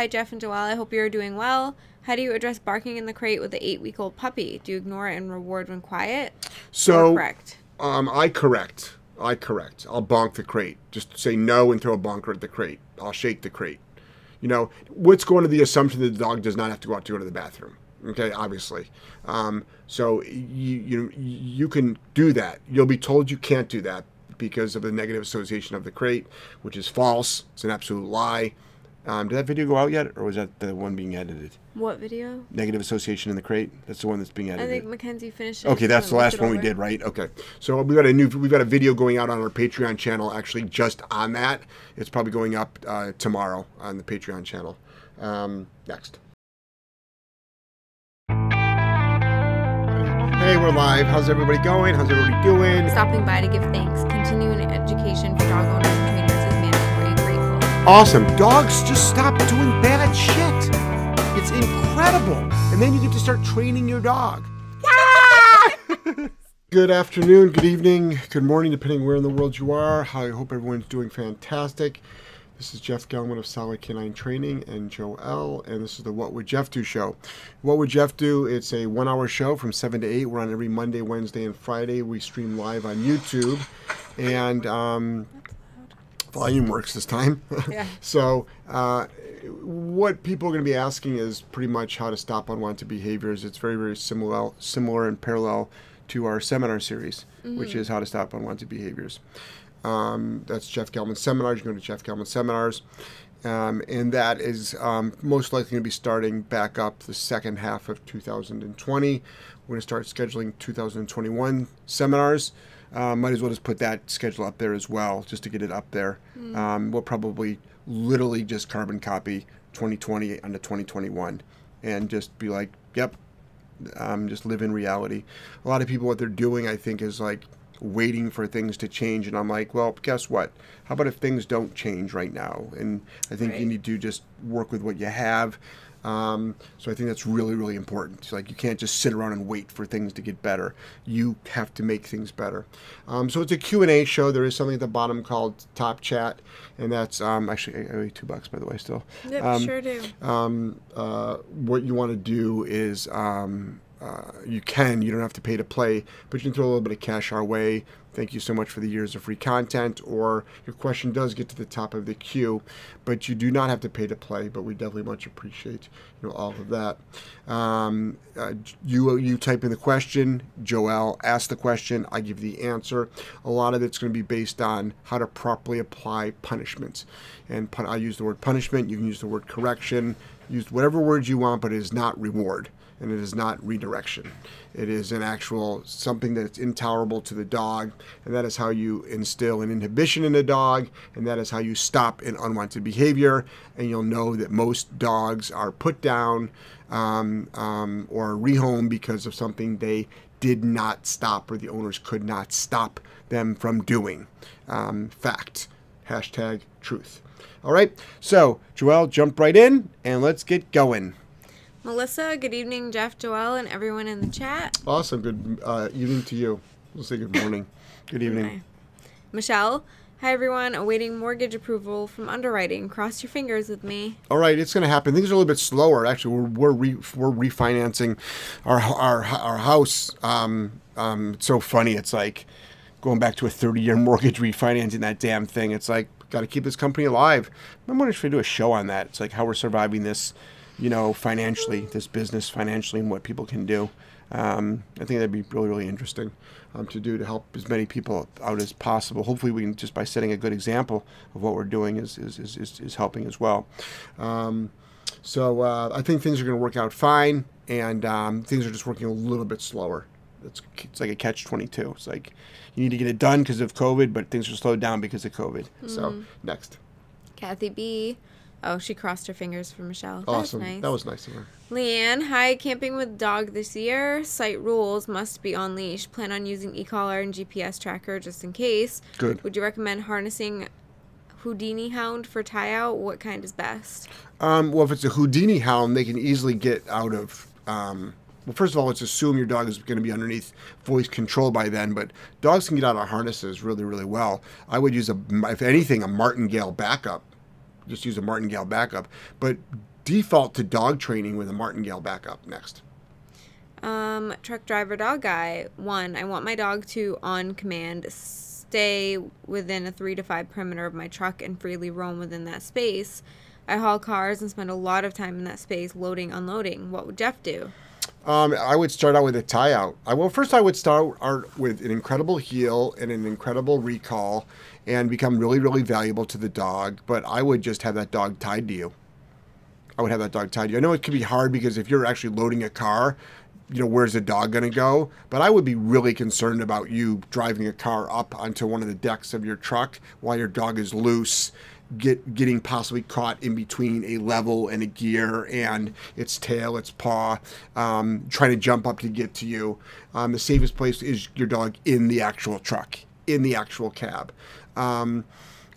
Hi, Jeff and Joelle. I hope you're doing well. How do you address barking in the crate with the eight week old puppy? Do you ignore it and reward when quiet? So, correct. um, I correct. I correct. I'll bonk the crate. Just say no and throw a bonker at the crate. I'll shake the crate. You know, what's going to the assumption that the dog does not have to go out to go to the bathroom? Okay, obviously. Um, so you, you you can do that. You'll be told you can't do that because of the negative association of the crate, which is false. It's an absolute lie. Um, did that video go out yet, or was that the one being edited? What video? Negative association in the crate. That's the one that's being edited. I think Mackenzie finished it. Okay, that's the last one we did, right? Okay. So we got a new, we've got a video going out on our Patreon channel, actually just on that. It's probably going up uh, tomorrow on the Patreon channel. Um, next. Hey, we're live. How's everybody going? How's everybody doing? Stopping by to give thanks. Continuing education for dog owners Awesome. Dogs just stop doing bad shit. It's incredible. And then you get to start training your dog. good afternoon, good evening, good morning, depending where in the world you are. I hope everyone's doing fantastic. This is Jeff Gellman of Solid K9 Training and Joelle And this is the What Would Jeff Do show. What Would Jeff Do? It's a one hour show from 7 to 8. We're on every Monday, Wednesday, and Friday. We stream live on YouTube. And um, volume works this time. Yeah. so, uh, what people are going to be asking is pretty much how to stop unwanted behaviors. It's very, very similar, similar and parallel to our seminar series, which is how to stop unwanted behaviors. Um, that's Jeff Gellman seminars. You can go to Jeff Gellman seminars. Um, and that is um, most likely going to be starting back up the second half of 2020. We're going to start scheduling 2021 seminars. Uh, might as well just put that schedule up there as well, just to get it up there. Um, we'll probably literally just carbon copy 2020 onto 2021 and just be like, yep, um, just live in reality. A lot of people, what they're doing, I think, is like waiting for things to change. And I'm like, well, guess what? How about if things don't change right now? And I think you need to just work with what you have. Um, so I think that's really, really important. It's like you can't just sit around and wait for things to get better. You have to make things better. Um, so it's a Q&A show. There is something at the bottom called Top Chat. And that's um, actually, I owe you two bucks, by the way, still Yep, Um, sure do. um, uh, what you want to do is um, you can you don't have to pay to play but you can throw a little bit of cash our way. Thank you so much for the years of free content or your question does get to the top of the queue but you do not have to pay to play but we definitely much appreciate you know all of that. Um, uh, you you type in the question joelle asks the question i give the answer. A lot of it's going to be based on how to properly apply punishments and pun- i use the word punishment you can use the word correction use whatever words you want but it is not reward and it is not redirection. It is an actual something that's intolerable to the dog, and that is how you instill an inhibition in a dog, and that is how you stop an unwanted behavior. And you'll know that most dogs are put down um, um, or rehomed because of something they did not stop or the owners could not stop them from doing. Um, fact. Hashtag truth. All right, so Joelle, jump right in and let's get going. Melissa, good evening, Jeff, Joelle, and everyone in the chat. Awesome. Good uh, evening to you. We'll say good morning. Good evening. Michelle, hi everyone. Awaiting mortgage approval from underwriting. Cross your fingers with me. All right, it's going to happen. Things are a little bit slower. Actually, we're we're, re, we're refinancing our our our house. Um, um, it's so funny. It's like going back to a 30 year mortgage, refinancing that damn thing. It's like got to keep this company alive. I'm wondering if we do a show on that. It's like how we're surviving this, you know, financially, this business financially, and what people can do. Um, I think that'd be really, really interesting um, to do to help as many people out as possible. Hopefully, we can just by setting a good example of what we're doing is is, is, is, is helping as well. Um, so uh, I think things are going to work out fine, and um, things are just working a little bit slower. It's, it's like a catch 22. It's like you need to get it done because of COVID, but things are slowed down because of COVID. So next. Kathy B. Oh, she crossed her fingers for Michelle. That Awesome. was nice. That was nice of her. Leanne, hi, camping with dog this year. Site rules must be on leash. Plan on using e-collar and GPS tracker just in case. Good. Would you recommend harnessing Houdini hound for tie out? What kind is best? Um, well, if it's a Houdini hound, they can easily get out of. Um, well, first of all, let's assume your dog is going to be underneath voice control by then. But dogs can get out of harnesses really, really well. I would use a, if anything, a martingale backup. Just use a martingale backup. But default to dog training with a martingale backup next. Um, truck driver dog guy. One, I want my dog to, on command, stay within a three to five perimeter of my truck and freely roam within that space. I haul cars and spend a lot of time in that space loading, unloading. What would Jeff do? Um, I would start out with a tie out. I, well, first I would start out with an incredible heel and an incredible recall, and become really, really valuable to the dog. But I would just have that dog tied to you. I would have that dog tied to you. I know it can be hard because if you're actually loading a car, you know, where's the dog going to go? But I would be really concerned about you driving a car up onto one of the decks of your truck while your dog is loose, get getting possibly caught in between a level and a gear and its tail, its paw, um, trying to jump up to get to you. Um, the safest place is your dog in the actual truck, in the actual cab. Um,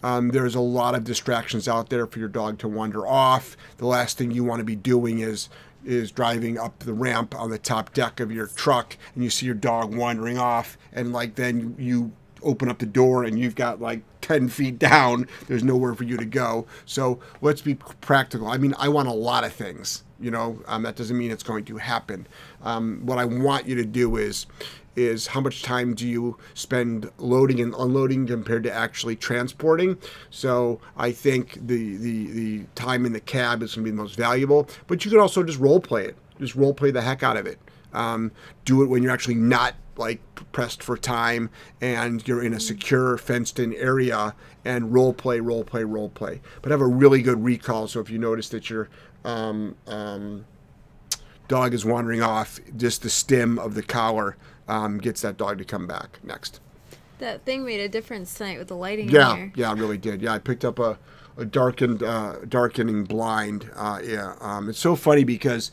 um, there's a lot of distractions out there for your dog to wander off. The last thing you want to be doing is is driving up the ramp on the top deck of your truck and you see your dog wandering off and like then you open up the door and you've got like 10 feet down there's nowhere for you to go so let's be practical i mean i want a lot of things you know um, that doesn't mean it's going to happen um, what i want you to do is is how much time do you spend loading and unloading compared to actually transporting. So I think the the, the time in the cab is going to be the most valuable. But you can also just role play it. Just role play the heck out of it. Um, do it when you're actually not like pressed for time and you're in a secure fenced in area and role play role play role play but have a really good recall so if you notice that your um, um, dog is wandering off just the stim of the collar um, gets that dog to come back next. That thing made a difference tonight with the lighting. Yeah, yeah, it really did. Yeah, I picked up a, a darkened, uh, darkening blind. Uh, yeah, um, it's so funny because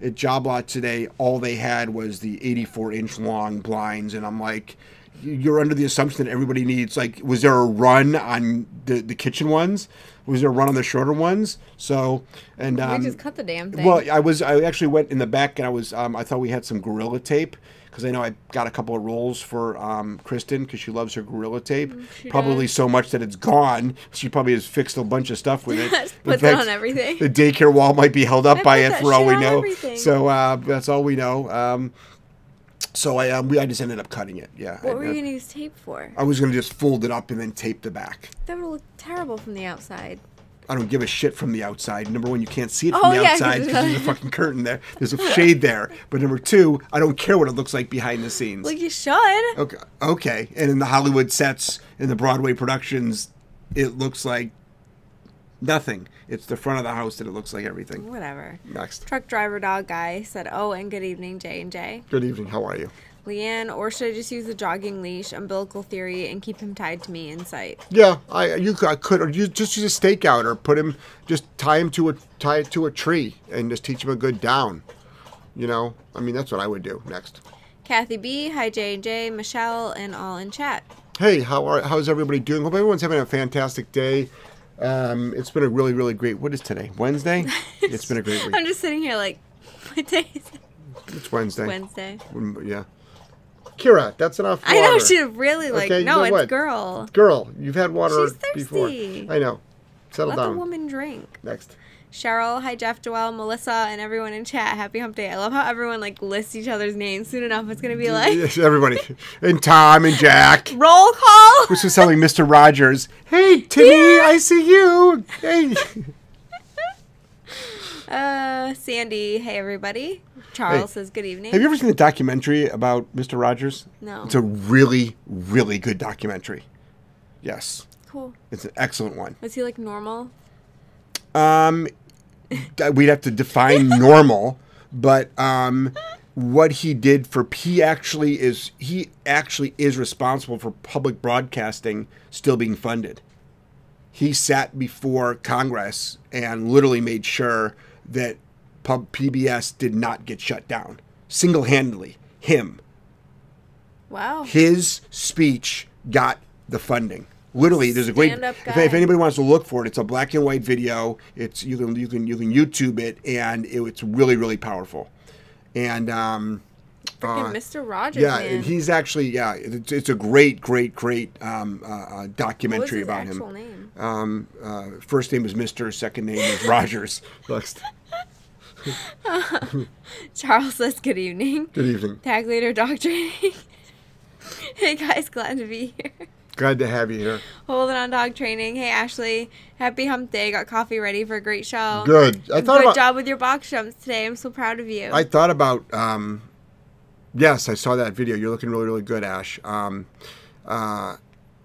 at Job Lot today, all they had was the 84 inch long blinds, and I'm like, you're under the assumption that everybody needs like, was there a run on the the kitchen ones? Was there a run on the shorter ones? So and um, we just cut the damn thing. Well, I was I actually went in the back and I was um, I thought we had some gorilla tape because I know I got a couple of rolls for um, Kristen because she loves her Gorilla Tape. Mm, probably does. so much that it's gone. She probably has fixed a bunch of stuff with it. Puts it on everything. The daycare wall might be held up I by it for all we know. everything. So uh, that's all we know. Um, so I um, we I just ended up cutting it. Yeah. what I, were you gonna use tape for? I was gonna just fold it up and then tape the back. That would look terrible from the outside. I don't give a shit from the outside. Number one, you can't see it Oh, from the yeah, outside 'cause because there's a fucking curtain there. There's a shade there. But number two, I don't care what it looks like behind the scenes. Well, you should. Okay. Okay. And in the Hollywood sets, in the Broadway productions, it looks like nothing. It's the front of the house that it looks like everything. Whatever. Next. Truck driver dog guy said, "Oh, and good evening, J and J." Good evening. How are you? Leanne, or should I just use a jogging leash, umbilical theory, and keep him tied to me in sight? Yeah, I you could, I could or you just use a stakeout or put him just tie him to a tie it to a tree and just teach him a good down. You know, I mean that's what I would do next. Kathy B, hi J and J, Michelle, and all in chat. Hey, how are how's everybody doing? Hope everyone's having a fantastic day. Um, it's been a really really great. What is today? Wednesday. it's been a great week. I'm just sitting here like, what day is it? It's Wednesday. Wednesday. Mm, Yeah. Kira, that's enough. Water. I know she really like. Okay, you no, know it's what? girl. Girl, you've had water She's before. I know. Settle Let down. the woman drink. Next. Cheryl, hi Jeff, Joelle, Melissa, and everyone in chat. Happy Hump Day. I love how everyone like lists each other's names. Soon enough, it's gonna be like everybody. And Tom and Jack. roll call. Which is selling Mr. Rogers. Hey, Timmy, I see you. Hey. Uh, Sandy, hey everybody. Charles Hey, says good evening. Have you ever seen the documentary about Mr. Rogers? No. It's a really, really good documentary. Yes. cool. It's an excellent one. Was he like normal? Um, we'd have to define normal, but um, what he did for he actually is he actually is responsible for public broadcasting still being funded. He sat before Congress and literally made sure that pub PBS did not get shut down single handedly. Him, Wow. his speech got the funding. Literally, there's a great. If, if anybody wants to look for it, it's a black and white video. It's you can you can you can YouTube it, and it, it's really really powerful. And um, Freaking Uh, Mr. Rogers, Yeah, man. and he's actually yeah. It's, it's a great, great, great um, uh, uh, documentary about him. name? Um, uh, first name is Mister. Second name is Rogers. Charles says, "Good evening." Good evening. Tag leader, dog training. hey guys, glad to be here. Glad to have you here. Holding on dog training. Hey Ashley, happy hump day. Got coffee ready for a great show. Good. I thought Good about. job with your box jumps today. I'm so proud of you. I thought about. Um, yes, I saw that video. You're looking really, really good, Ash. Um, uh,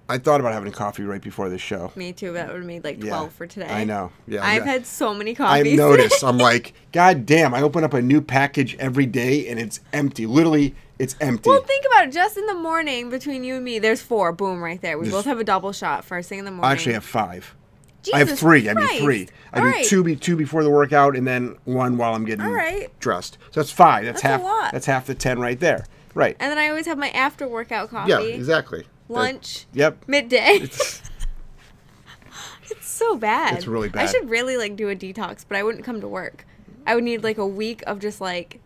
I thought about having coffee right before this show. Me too. That would have made like Yeah, 12 for today. I know. Yeah, I've yeah. had so many coffees. I noticed. I'm like, God damn! I open up a new package every day and it's empty. Literally, it's empty. well, think about it. Just in the morning, between you and me, there's four. Boom, right there. We There's- both have a double shot first thing in the morning. I actually have five. Jesus I have three. I Christ. mean three. I All do right. two be two before the workout and then one while I'm getting All right. dressed. So that's five. That's, That's a half. lot. That's half the ten right there. Right. And then I always have my after workout coffee. yeah. Exactly. That- Lunch. yep. midday. It's, so bad. It's really bad. I should really like do a detox, but I wouldn't come to work. I would need like a week of just like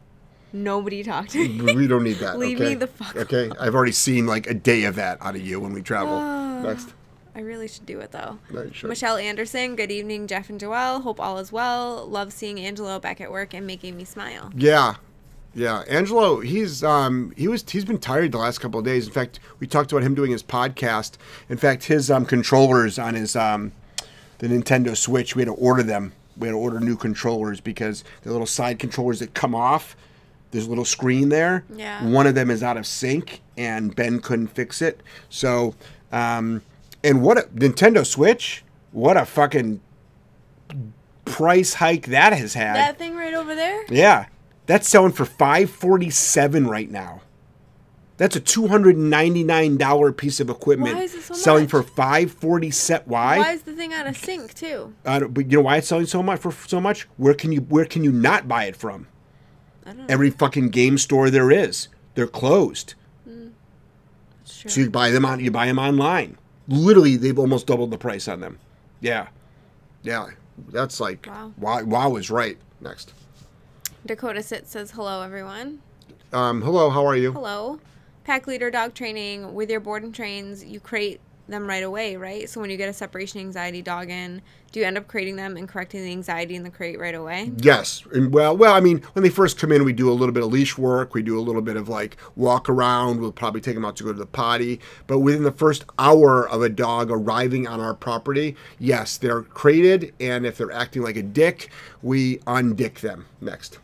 nobody talk to me. We don't need that. Leave okay? me the fuck Okay. I've already seen like a day of that out of you when we travel. Ah. Next. I really should do it though. Michelle Anderson, good evening, Jeff and Joelle. Hope all is well. Love seeing Angelo back at work and making me smile. Yeah. Yeah, Angelo, he's um he was he's been tired the last couple of days. In fact, we talked about him doing his podcast. In fact, his um controllers on his um the Nintendo Switch, we had to order them. We had to order new controllers because the little side controllers that come off, there's a little screen there. Yeah. One of them is out of sync and Ben couldn't fix it. So um and what a Nintendo Switch, what a fucking price hike that has had. That thing right over there? Yeah, that's selling for five forty seven right now. That's a two hundred ninety nine dollar piece of equipment Why is it so selling much? for five forty set. Why? Why is the thing out of sync too? Don't- but you know why it's selling so much for so much? Where can you where can you not buy it from? I don't know. Every fucking game store there is. They're closed. Hmm. Sure. So you buy them on you buy them online. Literally, they've almost doubled the price on them. Yeah, yeah. That's like Wow. wow. Wow is right. Next. Dakota Sit says hello everyone. Um, hello. How are you? Hello. Pack leader dog training with your board and trains, you crate them right away, right? So when you get a separation anxiety dog in, do you end up creating them and correcting the anxiety in the crate right away? Yes, and well, well, I mean, when they first come in, we do a little bit of leash work. We do a little bit of like walk around. We'll probably take them out to go to the potty. But within the first hour of a dog arriving on our property, yes, they're crated, and if they're acting like a dick, we undick them. Next.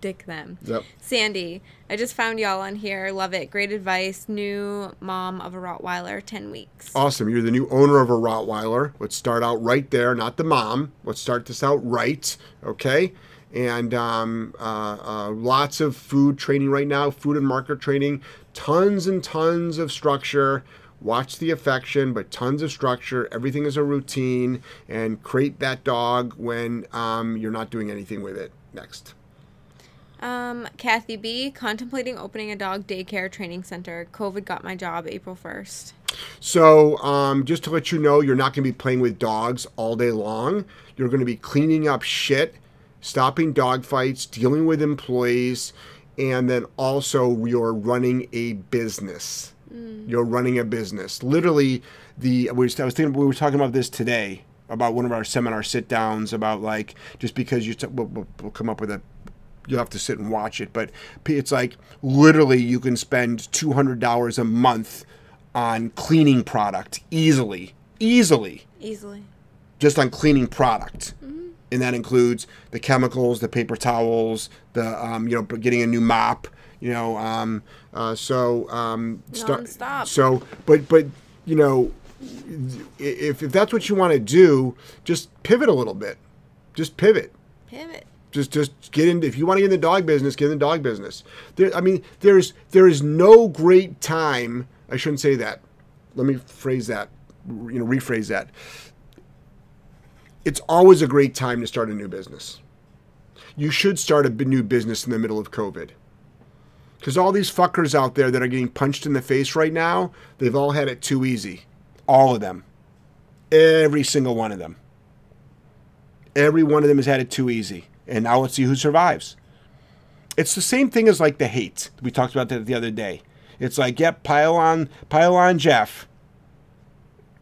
Undick them. Yep. Sandy, I just found y'all on here. Love it. Great advice. New mom of a Rottweiler, 10 weeks. Awesome. You're the new owner of a Rottweiler. Let's start out right there, not the mom. Let's start this out right, okay? And um, uh, uh, lots of food training right now, food and marker training, tons and tons of structure. Watch the affection, but tons of structure. Everything is a routine, and crate that dog when um, you're not doing anything with it. Next. Um, Kathy B, contemplating opening a dog daycare training center. COVID got my job April 1st. So, um, just to let you know, you're not going to be playing with dogs all day long. You're going to be cleaning up shit, stopping dog fights, dealing with employees, and then also you're running a business. You're running a business. Literally, the I was I was thinking we were talking about this today about one of our seminar sit downs about like just because you we'll, we'll, we'll come up with a you'll have to sit and watch it. But it's like literally you can spend two hundred dollars a month on cleaning product easily, easily, Easily. just on cleaning product, and that includes the chemicals, the paper towels, the um, you know getting a new mop. You know, um, uh, so um, start-. So, but but you know, if if that's what you want to do, just pivot a little bit. Just pivot Pivot. Just just get into if you want to get in the dog business get in the dog business. There i mean there's there is no great time i shouldn't say that. Let me phrase that you know rephrase that. It's always a great time to start a new business. You should start a new business in the middle of covid. Because all these fuckers out there that are getting punched in the face right now they've all had it too easy. All of them. Every single one of them. Every one of them has had it too easy. And now let's see who survives. It's the same thing as like the hate. We talked about that the other day. It's like, yep, pile on, pile on Jeff.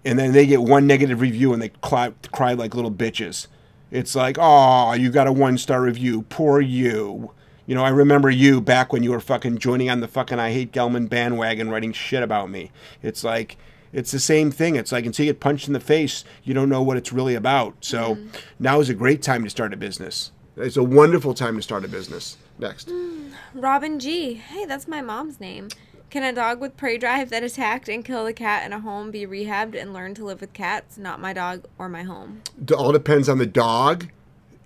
And then they get one negative review and they cry, cry like little bitches. It's like, oh, you got a one star review. Poor you. You know, I remember you back when you were fucking joining on the fucking I hate Gellman bandwagon writing shit about me. It's like, it's the same thing. It's like until you get punched in the face, you don't know what it's really about. So mm. now is a great time to start a business. It's a wonderful time to start a business. Next. Mm, Robin G. Hey, that's my mom's name. Can a dog with prey drive that attacked and killed a cat in a home be rehabbed and learn to live with cats? Not my dog or my home. It all depends on the dog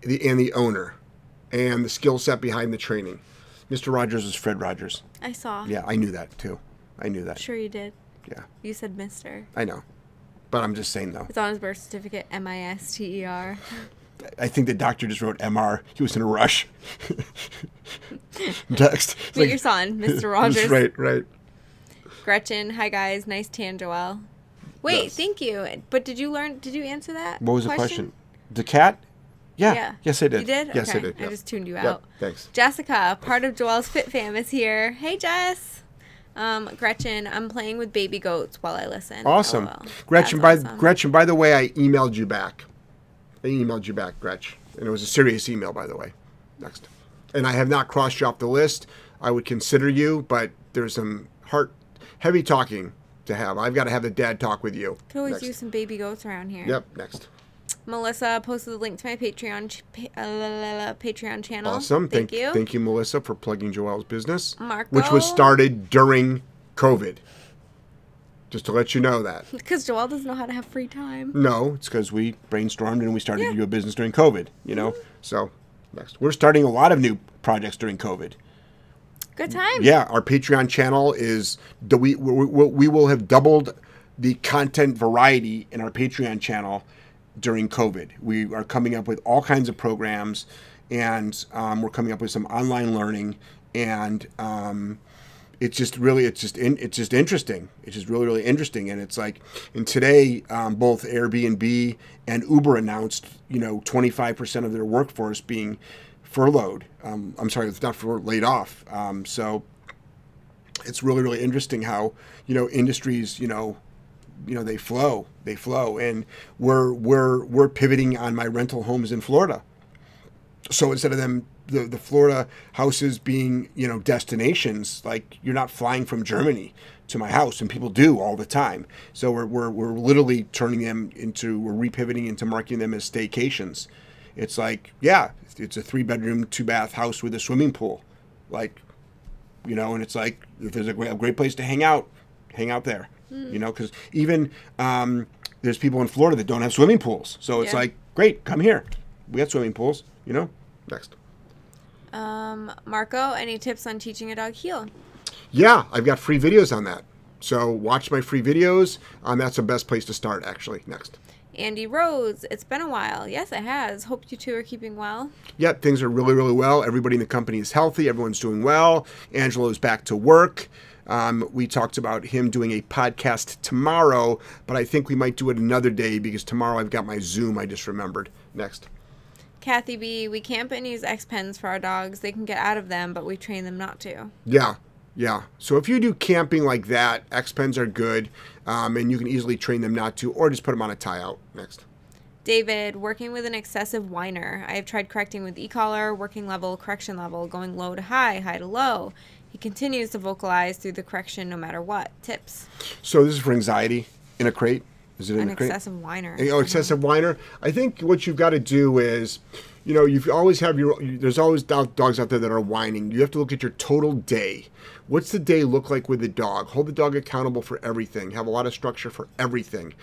the, and the owner and the skill set behind the training. Mr. Rogers is Fred Rogers. I saw. Yeah, I knew that too. I knew that. Sure, you did. Yeah. You said Mister. I know, but I'm just saying though. It's on his birth certificate. M I S T E R. I think the doctor just wrote MR. He was in a rush. Text. Meet like, your son, Mr. Rogers. right, right. Gretchen, hi guys, nice tan, Joelle. Wait, yes. thank you. But did you learn? Did you answer that? What was question? the question? The cat? Yeah. yeah. Yes, I did. You did? Yes, okay. I did. Yep. I just tuned you out. Yep. Thanks. Jessica, part of Joelle's Fit Fam, is here. Hey, Jess. Um, Gretchen, I'm playing with baby goats while I listen. Awesome. Oh, well. Gretchen, That's by awesome. Gretchen, by the way, I emailed you back. I emailed you back, Gretch. And it was a serious email, by the way. Next. And I have not crossed you off the list. I would consider you, but there's some heart heavy talking to have. I've got to have the dad talk with you. Could always next. use some baby goats around here. Yep, next. Melissa posted the link to my Patreon uh, Patreon channel. Awesome. Thank, thank, you. Thank you, Melissa, for plugging Joelle's business, Marco. which was started during COVID. Just to let you know that. Because Joelle doesn't know how to have free time. No, it's because we brainstormed and we started yeah. to do a business during COVID, you know? Mm-hmm. So, next. We're starting a lot of new projects during COVID. Good time. Yeah, our Patreon channel is, we, we, we will have doubled the content variety in our Patreon channel during COVID. We are coming up with all kinds of programs and um, we're coming up with some online learning and um, it's just really it's just in, it's just interesting. It's just really really interesting. And it's like and today um, both airbnb and uber announced you know 25% of their workforce being furloughed. Um, i'm sorry it's not for laid off. Um, so it's really really interesting how you know industries you know you know they flow they flow. And we're we're we're pivoting on my rental homes in florida so instead of them the, the Florida houses being, you know, destinations, like you're not flying from Germany to my house, and people do all the time. So we're, we're, we're literally turning them into, we're repivoting into marketing them as staycations. It's like, yeah, it's a three bedroom, two bath house with a swimming pool. Like, you know, and it's like, if there's a great, a great place to hang out, hang out there, mm. you know, because even um, there's people in Florida that don't have swimming pools. So it's yeah. like, great, come here. We got swimming pools, you know? Next. Um, Marco, any tips on teaching a dog heel? Yeah, I've got free videos on that. So watch my free videos. Um, that's the best place to start, actually. Next. Andy Rose, it's been a while. Yes, it has. Hope you two are keeping well. Yep, things are really, really well. Everybody in the company is healthy. Everyone's doing well. Angelo's back to work. Um, we talked about him doing a podcast tomorrow, but I think we might do it another day because tomorrow I've got my Zoom. I just remembered. Next. Kathy B, we camp and use X pens for our dogs. They can get out of them, but we train them not to. Yeah, yeah. So if you do camping like that, X pens are good, um, and you can easily train them not to, or just put them on a tie out. Next. David, working with an excessive whiner. I have tried correcting with e-collar, working level, correction level, going low to high, high to low. He continues to vocalize through the correction no matter what. Tips. So this is for anxiety in a crate. Is it an excessive whiner? Oh, excessive whiner. I think what you've got to do is, you know, you always have your. There's always dogs out there that are whining. You have to look at your total day. What's the day look like with the dog? Hold the dog accountable for everything. Have a lot of structure for everything.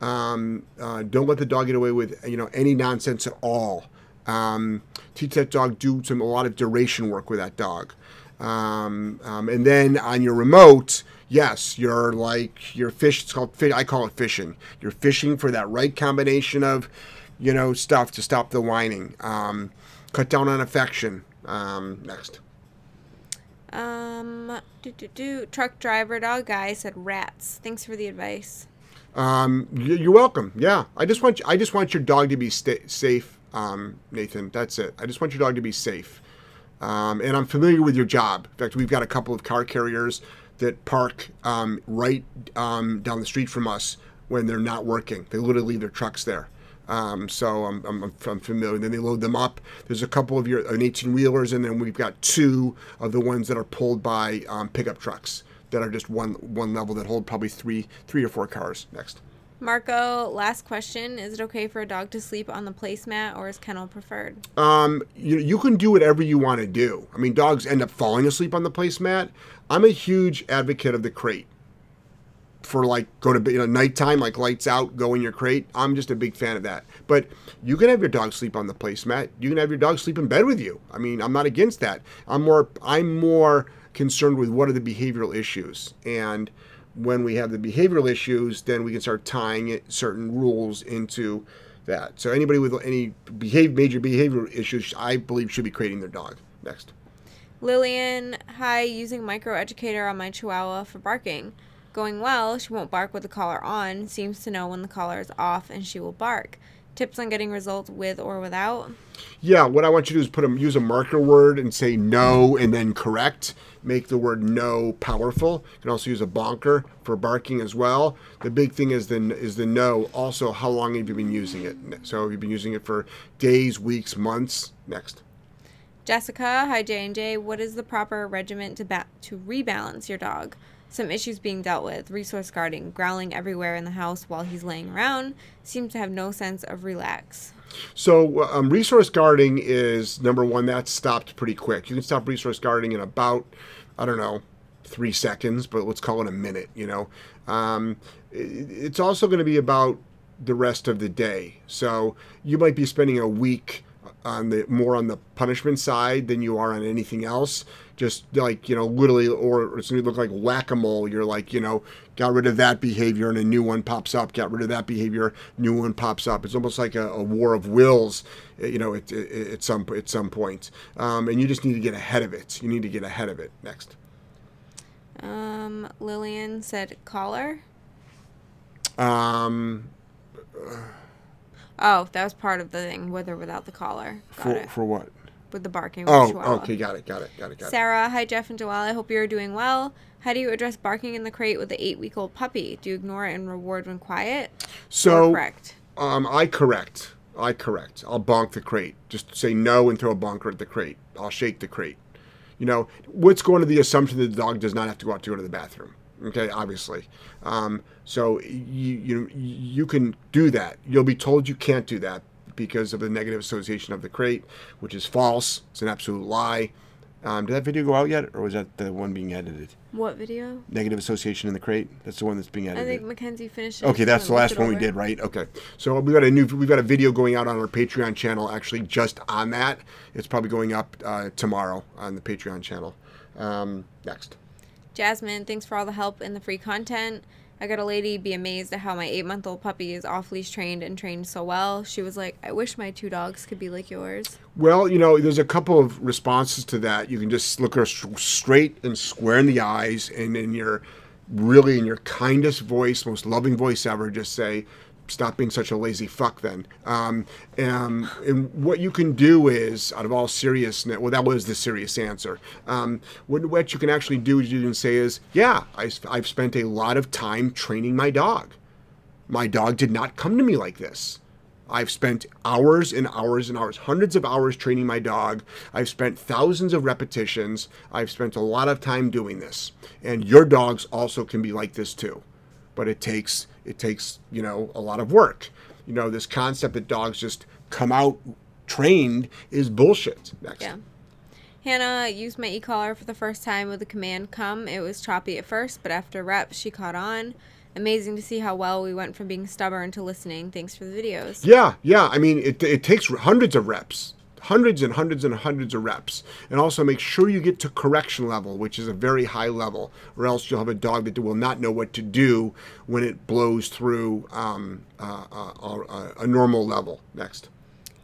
Um, uh, don't let the dog get away with you know any nonsense at all. Um, teach that dog do some a lot of duration work with that dog. Um, um, and then on your remote, yes, you're like you're fish. It's called fish. I call it fishing. You're fishing for that right combination of, you know, stuff to stop the whining. Um, cut down on affection. Um, next. Um, do do do. Truck driver dog guy said rats. Thanks for the advice. Um, you're welcome. Yeah, I just want I just want your dog to be sta- safe, um, Nathan. That's it. I just want your dog to be safe. Um, and I'm familiar with your job. In fact, we've got a couple of car carriers that park um, right um, down the street from us when they're not working. They literally leave their trucks there. Um, so I'm, I'm, I'm, familiar. And then they load them up. There's a couple of your an 18 wheelers, and then we've got two of the ones that are pulled by um, pickup trucks that are just one one level that hold probably three three or four cars. Next. Marco, last question: Is it okay for a dog to sleep on the placemat, or is kennel preferred? Um, you you can do whatever you want to do. I mean, dogs end up falling asleep on the placemat. I'm a huge advocate of the crate. For like go to bed, you know nighttime like lights out go in your crate. I'm just a big fan of that. But you can have your dog sleep on the placemat. You can have your dog sleep in bed with you. I mean i'm not against that. I'm more i'm more concerned with what are the behavioral issues. And when we have the behavioral issues then we can start tying it, certain rules into that. So anybody with any behave, major behavioral issues i believe should be creating their dog. Next. Lillian hi using microeducator on my chihuahua for barking. Going well, she won't bark with the collar on, seems to know when the collar is off, and she will bark. Tips on getting results with or without? Yeah, what I want you to do is put a use a marker word and say no and then correct. Make the word no powerful. You can also use a bonker for barking as well. The big thing is the is the no. Also, how long have you been using it? So have you been using it for days, weeks, months? Next. Jessica, hi J and J. What is the proper regimen to ba- to rebalance your dog? Some issues being dealt with. Resource guarding, growling everywhere in the house while he's laying around, seems to have no sense of relax. So, um, resource guarding is number one, that's stopped pretty quick. You can stop resource guarding in about, I don't know, three seconds, but let's call it a minute, you know. Um, it's also going to be about the rest of the day. So, you might be spending a week on the more on the punishment side than you are on anything else. Just like you know, literally, or it's gonna look like whack a mole. You're like you know, got rid of that behavior and a new one pops up. Got rid of that behavior, new one pops up. It's almost like a, a war of wills. Eh, you know, at, at some at some point, um, and you just need to get ahead of it. You need to get ahead of it. Next. Um, Lillian said collar. Um. Uh, Oh, that was part of the thing, with or without the collar. Got for, it. For what? With the barking. oh, okay, got it, got it, got it, got it. Sarah, it. hi Jeff and Joelle. I hope you're doing well. How do you address barking in the crate with the eight-week-old puppy? Do you ignore it and reward when quiet? So correct. Um, I correct. I correct. I'll bonk the crate. Just say no and throw a bonker at the crate. I'll shake the crate. You know, what's going to the assumption that the dog does not have to go out to go to the bathroom. Okay, obviously. Um, so you, you you can do that. You'll be told you can't do that because of the negative association of the crate, which is false. It's an absolute lie. Um, did that video go out yet, or was that the one being edited? What video? Negative association in the crate. That's the one that's being edited. I think Mackenzie finished. it. Okay, that's the last one we did, right? Okay, so we got a new, we got a video going out on our Patreon channel, actually, just on that. It's probably going up uh, tomorrow on the Patreon channel. Um, next. Jasmine, thanks for all the help and the free content. I got a lady be amazed at how my eight month old puppy is off leash trained and trained so well. She was like, I wish my two dogs could be like yours. Well, you know, there's a couple of responses to that. You can just look her straight and square in the eyes, and in your really in your kindest voice, most loving voice ever, just say, stop being such a lazy fuck then. Um, and, and, what you can do is, out of all seriousness, well, that was the serious answer. Um, what, what you can actually do is you can say is, yeah, I, I've spent a lot of time training my dog. My dog did not come to me like this. I've spent hours and hours and hours, hundreds of hours training my dog. I've spent thousands of repetitions. I've spent a lot of time doing this. And your dogs also can be like this too but it takes it takes you know a lot of work. You know this concept that dogs just come out trained is bullshit. Next. Yeah. Hannah used my e-collar for the first time with the command come. It was choppy at first, but after reps, she caught on. Amazing to see how well we went from being stubborn to listening. Thanks for the videos. Yeah, yeah. I mean, it, it takes hundreds of reps hundreds and hundreds and hundreds of reps. And also make sure you get to correction level, which is a very high level, or else you'll have a dog that will not know what to do when it blows through um, uh, uh, a normal level. Next.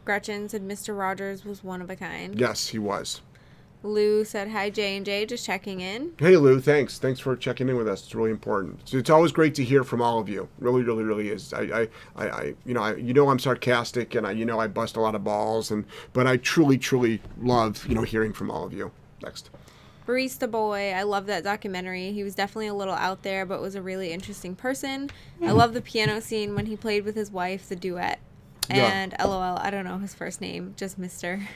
Gretchen said Mr. Rogers was one of a kind. Yes, he was. Lou said hi J and J, just checking in. Hey Lou, thanks. Thanks for checking in with us. It's really important. It's, it's always great to hear from all of you. Really, really, really is. I, I, I, I you know, I, you know, I'm sarcastic and I, you know, I bust a lot of balls, and but I truly, truly love, you know, hearing from all of you. Next. Barista Boy, I love that documentary. He was definitely a little out there, but was a really interesting person. Hmm. I love the piano scene when he played with his wife, the duet. Yeah. And LOL, I don't know his first name, just Mister.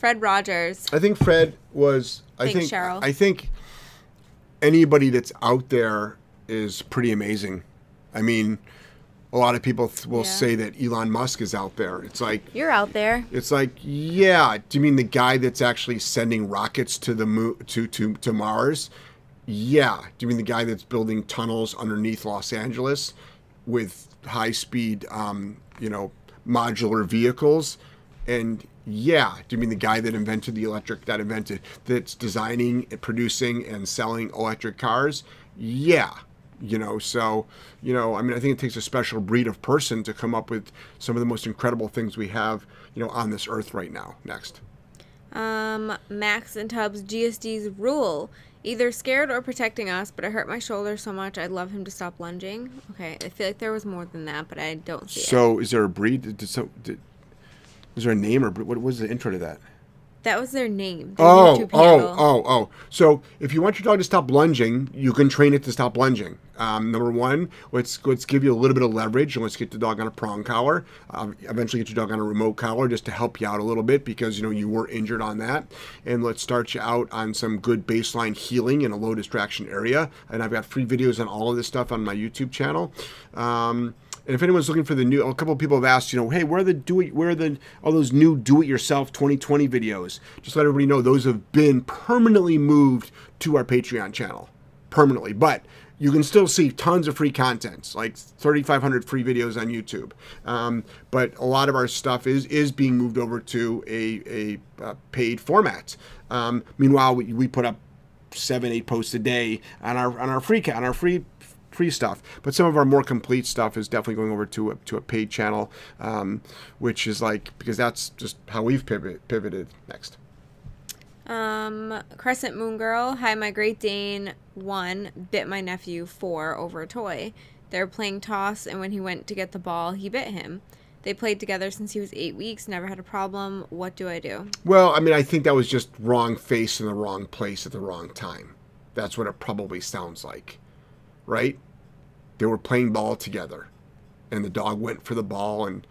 Fred Rogers. I think Fred was. I Thanks, think. Cheryl. I think anybody that's out there is pretty amazing. I mean, a lot of people th- will Yeah. say that Elon Musk is out there. It's like You're out there. It's like, yeah. Do you mean the guy that's actually sending rockets to the moon to to to Mars? Yeah. Do you mean the guy that's building tunnels underneath Los Angeles with high speed, um, you know, modular vehicles? And yeah. Do you mean the guy that invented the electric that invented that's designing, and producing, and selling electric cars? Yeah you know so you know i mean i think it takes a special breed of person to come up with some of the most incredible things we have you know on this earth right now next Um, Max and Tubbs GSD's rule. Either scared or protecting us, but it hurt my shoulder so much I'd love him to stop lunging. Okay, I feel like there was more than that, but I don't see it. so is there a breed did, did, so, did, is there a name or what was the intro to that That was their name. their Oh, oh, oh, oh. So if you want your dog to stop lunging, you can train it to stop lunging. Um, number one, let's let's give you a little bit of leverage and let's get the dog on a prong collar. Um, eventually, get your dog on a remote collar just to help you out a little bit because you know you were injured on that. And let's start you out on some good baseline heeling in a low distraction area. And I've got free videos on all of this stuff on my YouTube channel. Um, and if anyone's looking for the new, a couple of people have asked, you know, hey, where are the do it, where are the all those new do-it-yourself 2020 videos? Just let everybody know those have been permanently moved to our Patreon channel, permanently. But you can still see tons of free content, like 3,500 free videos on YouTube. Um, but a lot of our stuff is is being moved over to a a, uh paid format. Um, meanwhile, we, we put up seven, eight posts a day on our on our free on our free free stuff. But some of our more complete stuff is definitely going over to a, to a paid channel, um, which is like because that's just how we've pivot, pivoted. Next. Um, Crescent Moon Girl. Hi, my Great Dane one bit my nephew four over a toy. They were playing toss, and when he went to get the ball, he bit him. They played together since he was eight weeks, never had a problem. What do I do? Well, I mean, I think that was just wrong face in the wrong place at the wrong time. That's what it probably sounds like, right? They were playing ball together, and the dog went for the ball and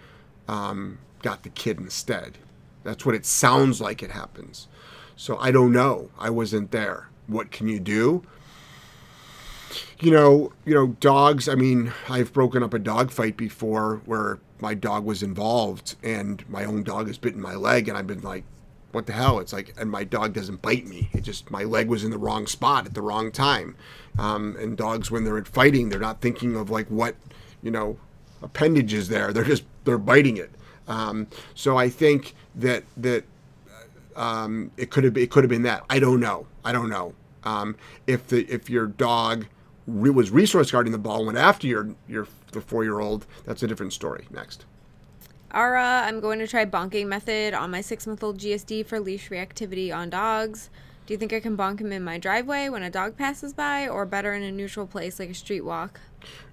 um, got the kid instead. That's what it sounds like it happens. So I don't know. I wasn't there. What can you do? You know, you know, dogs. I mean, I've broken up a dog fight before where my dog was involved, and my own dog has bitten my leg, and I've been like, "What the hell?" It's like, and my dog doesn't bite me. It just my leg was in the wrong spot at the wrong time. Um, and dogs, when they're fighting, they're not thinking of like what, you know, appendage is there. They're just they're biting it. Um, so I think that that um, it could have it could have been that. I don't know. I don't know. Um, if the if your dog re- was resource guarding the ball went after your your the four year old, that's a different story. Next. Ara, I'm going to try bonking method on my six month old GSD for leash reactivity on dogs. Do you think I can bonk him in my driveway when a dog passes by, or better in a neutral place like a street walk?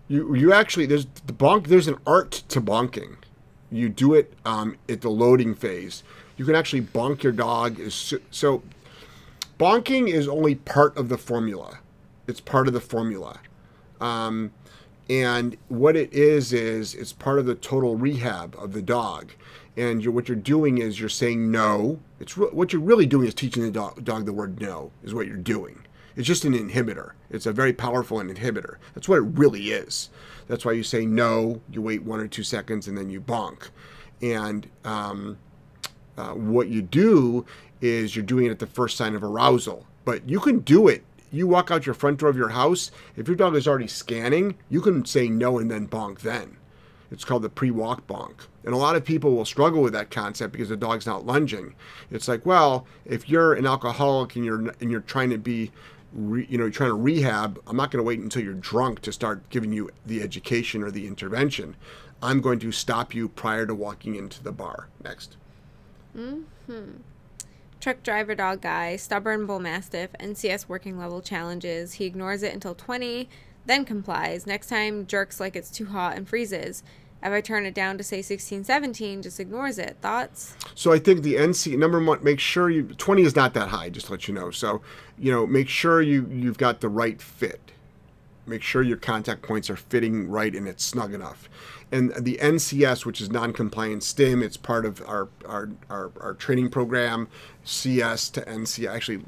You you actually there's the bonk. There's an art to bonking. You do it um, at the loading phase. You can actually bonk your dog. So, so bonking is only part of the formula. It's part of the formula. Um, and what it is is it's part of the total rehab of the dog. And you're, what you're doing is you're saying no. It's re- what you're really doing is teaching the dog, dog the word no. Is what you're doing. It's just an inhibitor. It's a very powerful inhibitor. That's what it really is. That's why you say no. You wait one or two seconds and then you bonk. And um, uh, what you do is you're doing it at the first sign of arousal. But you can do it. You walk out your front door of your house. If your dog is already scanning, you can say no and then bonk then. It's called the pre-walk bonk. And a lot of people will struggle with that concept because the dog's not lunging. It's like, well, if you're an alcoholic and you're and you're trying to be re, you know, trying to rehab, I'm not going to wait until you're drunk to start giving you the education or the intervention. I'm going to stop you prior to walking into the bar. Next. Mm-hmm. Truck driver dog guy, stubborn bull mastiff, NCS working level challenges. He ignores it until 20, then complies. Next time, jerks like it's too hot and freezes. If I turn it down to say 16, 17, just ignores it. Thoughts? So I think the NC number one, make sure you 20 is not that high, just to let you know. So, you know, make sure you you've got the right fit. Make sure your contact points are fitting right and it's snug enough. And the NCS, which is non-compliant stim, it's part of our our, our, our training program, CS to NC. Actually,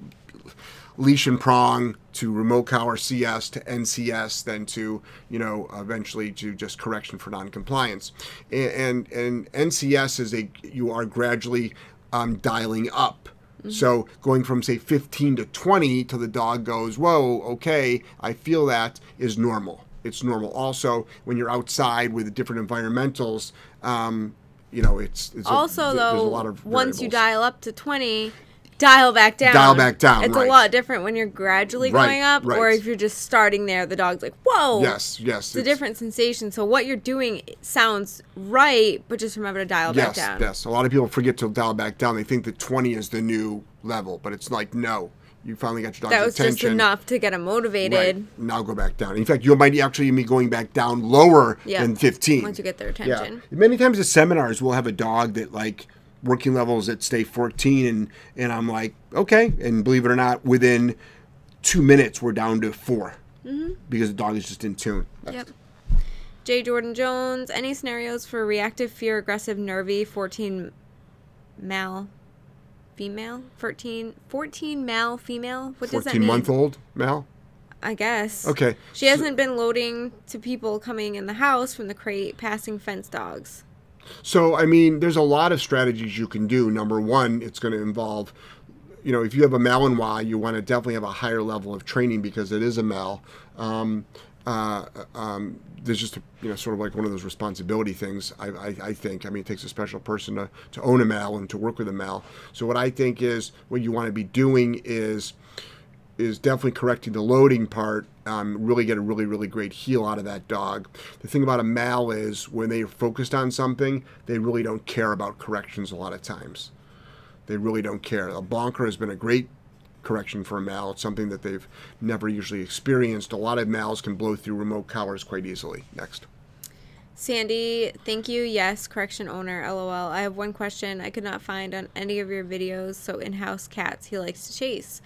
leash and prong to remote collar CS to NCS, then to you know eventually to just correction for noncompliance. And and, and NCS is a you are gradually um, dialing up. So going from say 15 to 20 till the dog goes, whoa, okay, I feel that is normal. It's normal. Also, when you're outside with different environmentals, um, you know, it's, it's Also, a, though, there's a lot of once you dial up to 20, dial back down. Dial back down, It's right. a lot different when you're gradually Right, going up, or if you're just starting there, the dog's like, whoa. Yes, yes. It's a different sensation. So what you're doing sounds right, but just remember to dial Yes, back down. Yes, yes. A lot of people forget to dial back down. They think that 20 is the new level, but it's like, no. You finally got your dog's attention. That was attention. just enough to get him motivated. Right. Now go back down. In fact, you might actually be going back down lower Yeah. than 15. Once you get their attention. Yeah. Many times at seminars, we'll have a dog that like working levels that stay 14, and and I'm like, okay. And believe it or not, within two minutes, we're down to 4 because the dog is just in tune. Mm-hmm. Yep. J. Jordan Jones. Any scenarios for reactive, fear, aggressive, nervy, 14 male, female? 14, 14 male, female? What does that 14 mean? month old male? I guess. Okay. She So- hasn't been loading to people coming in the house from the crate, passing fence dogs. So, I mean, there's a lot of strategies you can do. Number one, it's going to involve, you know, if you have a Malinois, you want to definitely have a higher level of training because it is a Mal. Um, uh, um, there's just, a, you know, sort of like one of those responsibility things, I, I, I think. I mean, it takes a special person to, to own a Mal and to work with a Mal. So, what I think is what you want to be doing is is definitely correcting the loading part. Um, really get a really, really great heel out of that dog. The thing about a mal is when they're focused on something, they really don't care about corrections a lot of times. They really don't care. A bonker has been a great correction for a mal. It's something that they've never usually experienced. A lot of mals can blow through remote collars quite easily. Next. Sandy, thank you. Yes, correction owner. LOL. I have one question I could not find on any of your videos. So, in house cats he likes to chase.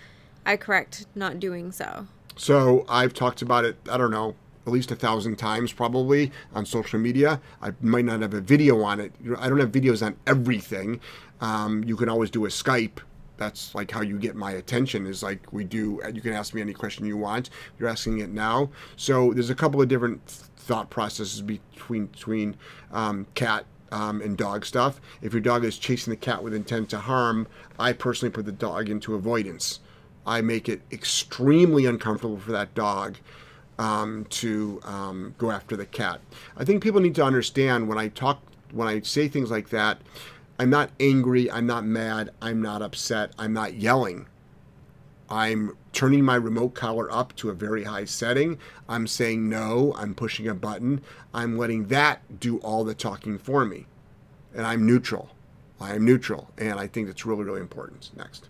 I correct not doing so. So I've talked about it, I don't know, at least a thousand times probably on social media. I might not have a video on it. I don't have videos on everything. Um, you can always do a Skype. That's like how you get my attention is like we do. You can ask me any question you want. You're asking it now. So there's a couple of different thought processes between between um, cat um, and dog stuff. If your dog is chasing the cat with intent to harm, I personally put the dog into avoidance. I make it extremely uncomfortable for that dog um, to um, go after the cat. I think people need to understand when I talk, when I say things like that, I'm not angry, I'm not mad, I'm not upset, I'm not yelling. I'm turning my remote collar up to a very high setting. I'm saying no, I'm pushing a button. I'm letting that do all the talking for me. And I'm neutral. I am neutral. And I think that's really, really important. Next.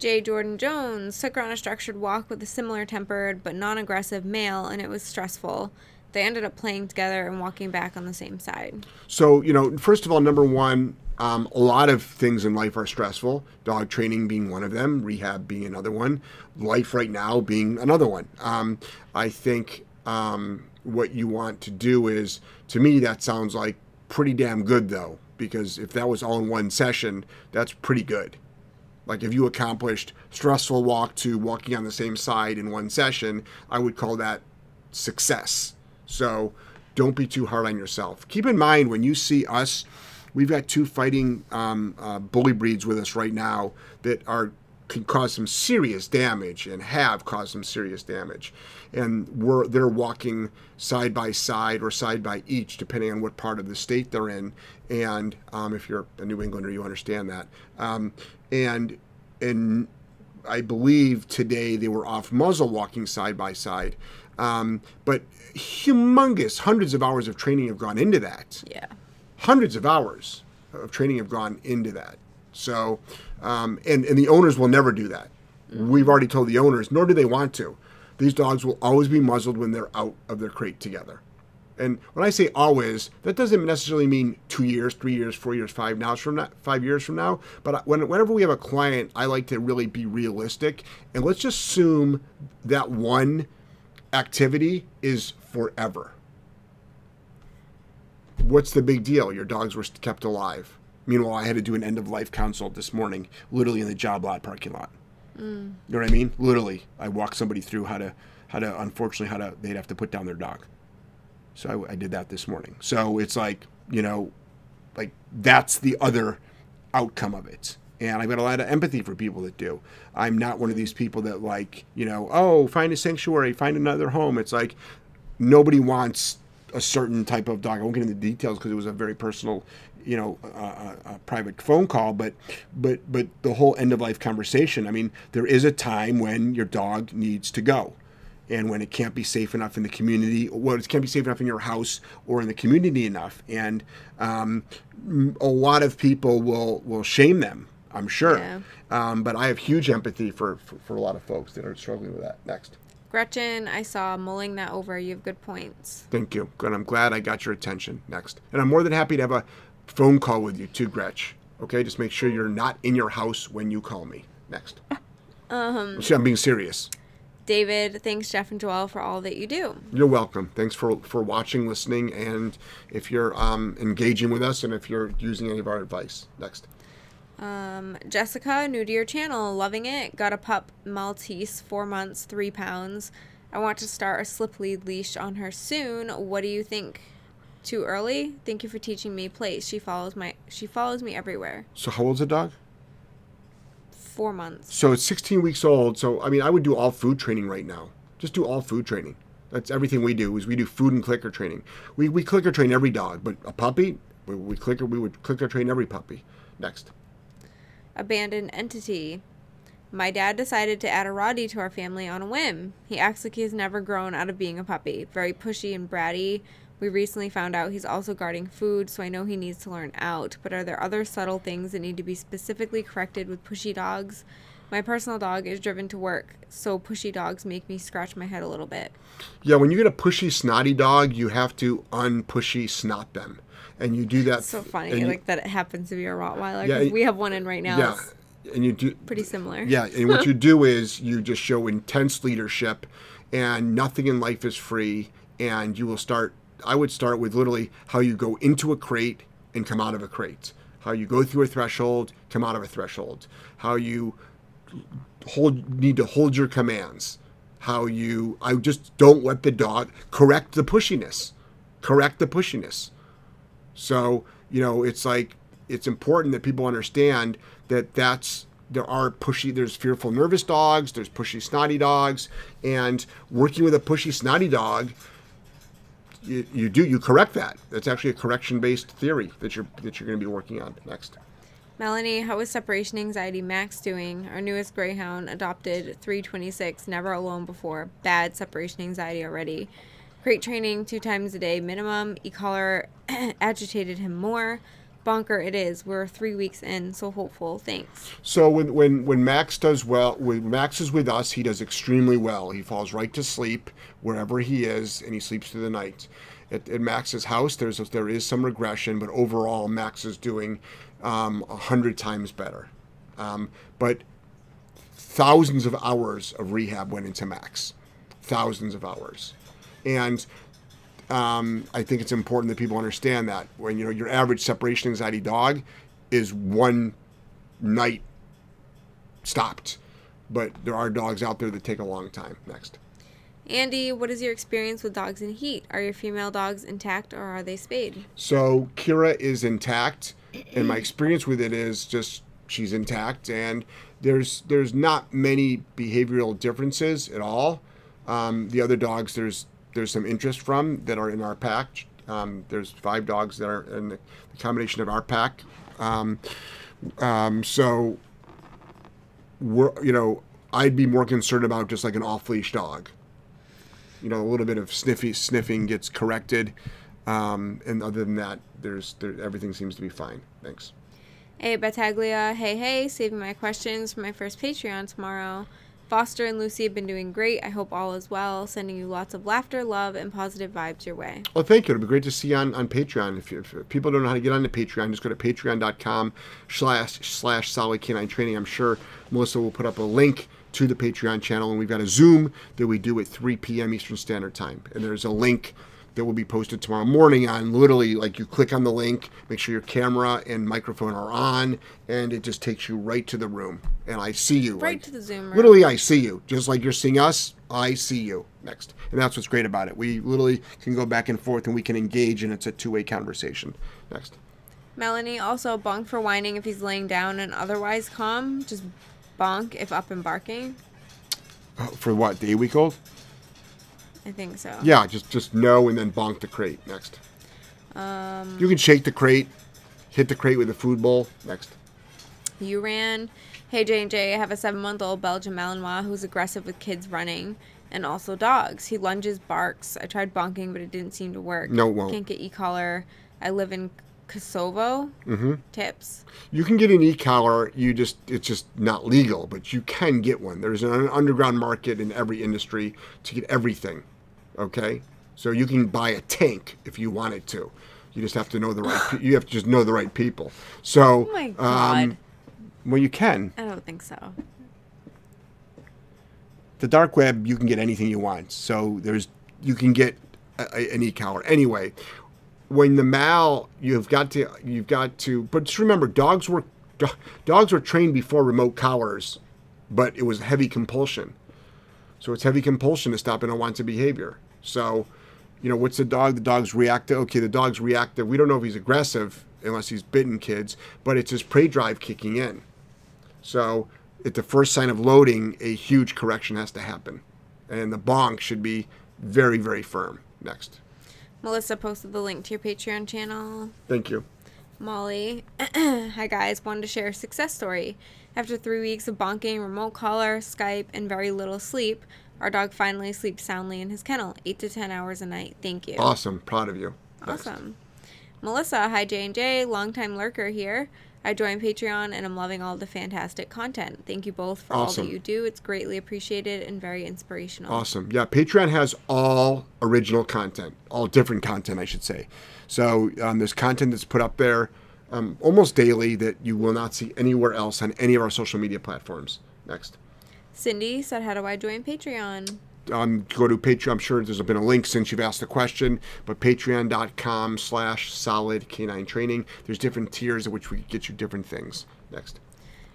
J. Jordan Jones took her on a structured walk with a similar tempered but non aggressive male, and it was stressful. They ended up playing together and walking back on the same side. So, you know, first of all, number one, um, a lot of things in life are stressful. Dog training being one of them, rehab being another one, life right now being another one. Um, I think um, what you want to do is, to me, that sounds like pretty damn good, though, because if that was all in one session, that's pretty good. Like if you accomplished stressful walk to walking on the same side in one session, I would call that success. So don't be too hard on yourself. Keep in mind when you see us, we've got two fighting um, uh, bully breeds with us right now that are can cause some serious damage and have caused some serious damage. And we're they're walking side by side or side by each, depending on what part of the state they're in. And um, if you're a New Englander, you understand that. Um, and and I believe today they were off muzzle walking side by side. Um, but humongous hundreds of hours of training have gone into that Yeah. Hundreds of hours of training have gone into that. So, um, and and the owners will never do that. We've already told the owners, nor do they want to. These dogs will always be muzzled when they're out of their crate together. And when I say always, that doesn't necessarily mean two years, three years, four years, five now from now, five years from now. But when, whenever we have a client, I like to really be realistic and let's just assume that one activity is forever. What's the big deal? Your dogs were kept alive. Meanwhile, I had to do an end of life consult this morning, literally in the job lot parking lot. Mm. You know what I mean? Literally, I walked somebody through how to, how to, unfortunately, how to, they'd have to put down their dog. So I, I did that this morning. So it's like, you know, like that's the other outcome of it. And I've got a lot of empathy for people that do. I'm not one of these people that like, you know, oh, find a sanctuary, find another home. It's like nobody wants a certain type of dog. I won't get into the details because it was a very personal, you know, uh, uh, uh, private phone call. But, but, but the whole end of life conversation. I mean, there is a time when your dog needs to go, and when it can't be safe enough in the community, well, it can't be safe enough in your house or in the community enough. And um, a lot of people will will shame them. I'm sure. Yeah. Um, but I have huge empathy for, for, for a lot of folks that are struggling with that. Next. Gretchen, I saw mulling that over. You have good points. Thank you. Good. I'm glad I got your attention. Next. And I'm more than happy to have a phone call with you too, Gretch. Okay, just make sure you're not in your house when you call me. Next. Um, I'm being serious. David, thanks Jeff and Joelle for all that you do. You're welcome. Thanks for for watching, listening, and if you're um, engaging with us, and if you're using any of our advice. Next. Um, Jessica, new to your channel, loving it. Got a pup Maltese, four months, three pounds. I want to start a slip lead leash on her soon. What do you think? Too early? Thank you for teaching me place. She follows my she follows me everywhere. So how old's the dog? Four months. So it's 16 weeks old. So I mean, I would do all food training right now. Just do all food training. That's everything we do. Is we do food and clicker training. We we clicker train every dog, but a puppy, we, we clicker we would clicker train every puppy. Next. Abandoned entity. My dad decided to add a Rottie to our family on a whim. He acts like he's never grown out of being a puppy. Very pushy and bratty. We recently found out he's also guarding food, so I know he needs to learn out. But are there other subtle things that need to be specifically corrected with pushy dogs? My personal dog is driven to work, so pushy dogs make me scratch my head a little bit. Yeah, when you get a pushy snotty dog, you have to unpushy snot them, and you do that. It's So funny, you- like that it happens to be a Rottweiler. Yeah, we have one in right now. yeah, and you do pretty similar. Yeah, and what you do is you just show intense leadership, and nothing in life is free. And you will start. I would start with literally how you go into a crate and come out of a crate. How you go through a threshold, come out of a threshold. How you hold need to hold your commands. How you I just don't let the dog correct the pushiness. Correct the pushiness. So, you know, it's like it's important that people understand that that's there are pushy there's fearful nervous dogs, there's pushy snotty dogs, and working with a pushy snotty dog you, you do you correct that. That's actually a correction based theory that you're that you're going to be working on next. Melanie, how is separation anxiety Max doing? Our newest greyhound, adopted 326, never alone before. Bad separation anxiety already. Crate training two times a day minimum. E-collar agitated him more. Bonker it is. We're three weeks in, so hopeful. Thanks. So when when when Max does well, when Max is with us, he does extremely well. He falls right to sleep wherever he is, and he sleeps through the night. At, at Max's house, there's there is some regression, but overall, Max is doing um, a hundred times better. Um, but thousands of hours of rehab went into Max, thousands of hours, and um, I think it's important that people understand that when you know your average separation anxiety dog is one night stopped, but there are dogs out there that take a long time. Next. Andy, what is your experience with dogs in heat? Are your female dogs intact or are they spayed? So Kira is intact, and my experience with it is just she's intact, and there's there's not many behavioral differences at all. Um, the other dogs there's there's some interest from that are in our pack. Um, there's five dogs that are in the, combination of our pack. Um, um, so we're you know I'd be more concerned about just like an off leash dog. You know, a little bit of sniffy sniffing gets corrected, um, and other than that, there's there, everything seems to be fine. Thanks. Hey, Battaglia. Hey, hey. Saving my questions for my first Patreon tomorrow. Foster and Lucy have been doing great. I hope all is well. Sending you lots of laughter, love, and positive vibes your way. Well, thank you. It'll be great to see you on, on Patreon. If, you, if people don't know how to get onto Patreon, just go to patreon.com slash slash solid K9 training. I'm sure Melissa will put up a link to the Patreon channel, and we've got a Zoom that we do at 3 p.m. Eastern Standard Time. And there's a link that will be posted tomorrow morning on literally like you click on the link, make sure your camera and microphone are on, and it just takes you right to the room. And I see you. Right like, to the Zoom room. Literally, I see you. Just like you're seeing us, I see you next. And that's what's great about it. We literally can go back and forth and we can engage, and it's a two way conversation. Next. Melanie also bonk for whining if he's laying down and otherwise calm. Just bonk if up and barking. Uh, For what? The eight week old? I think so. Yeah, just just no and then bonk the crate. Next. Um, You can shake the crate, hit the crate with a food bowl. Next. you ran. Hey J and J, I have a seven-month-old Belgian Malinois who's aggressive with kids running and also dogs. He lunges, barks. I tried bonking, but it didn't seem to work. No, it won't. Can't get e-collar. I live in Kosovo. Mm-hmm. Tips. You can get an e-collar. You just it's just not legal, but you can get one. There's an underground market in every industry to get everything. Okay, so you can buy a tank if you wanted to. You just have to know the right. pe- You have to just know the right people. So, Oh my god. um, well, you can. I don't think so. the dark web you can get anything you want so there's you can get a, a- an e-collar anyway when the mal you've got to you've got to but just remember dogs were do- dogs were trained before remote collars but it was heavy compulsion so it's heavy compulsion to stop an unwanted behavior so you know what's the dog the dog's reactive okay the dog's reactive we don't know if he's aggressive unless he's bitten kids but it's his prey drive kicking in so at the first sign of loading, a huge correction has to happen. And the bonk should be very, very firm. Next. Melissa posted the link to your Patreon channel. Thank you. Molly. Hi guys, wanted to share a success story. After three weeks of bonking, remote collar, Skype, and very little sleep, our dog finally sleeps soundly in his kennel, eight to ten hours a night. Thank you. Awesome. Proud of you. Awesome. Melissa, hi J and J, longtime lurker here. I joined Patreon and I'm loving all the fantastic content. Thank you both for all that you do. It's greatly appreciated and very inspirational. Awesome. Yeah, Patreon has all original content, all different content, I should say. So um, there's content that's put up there um, almost daily that you will not see anywhere else on any of our social media platforms. Next. Cindy said, "How do I join Patreon?" um, go to Patreon. I'm sure there's been a link since you've asked the question, but patreon.com slash solid K9 training. There's different tiers at which we get you different things. Next.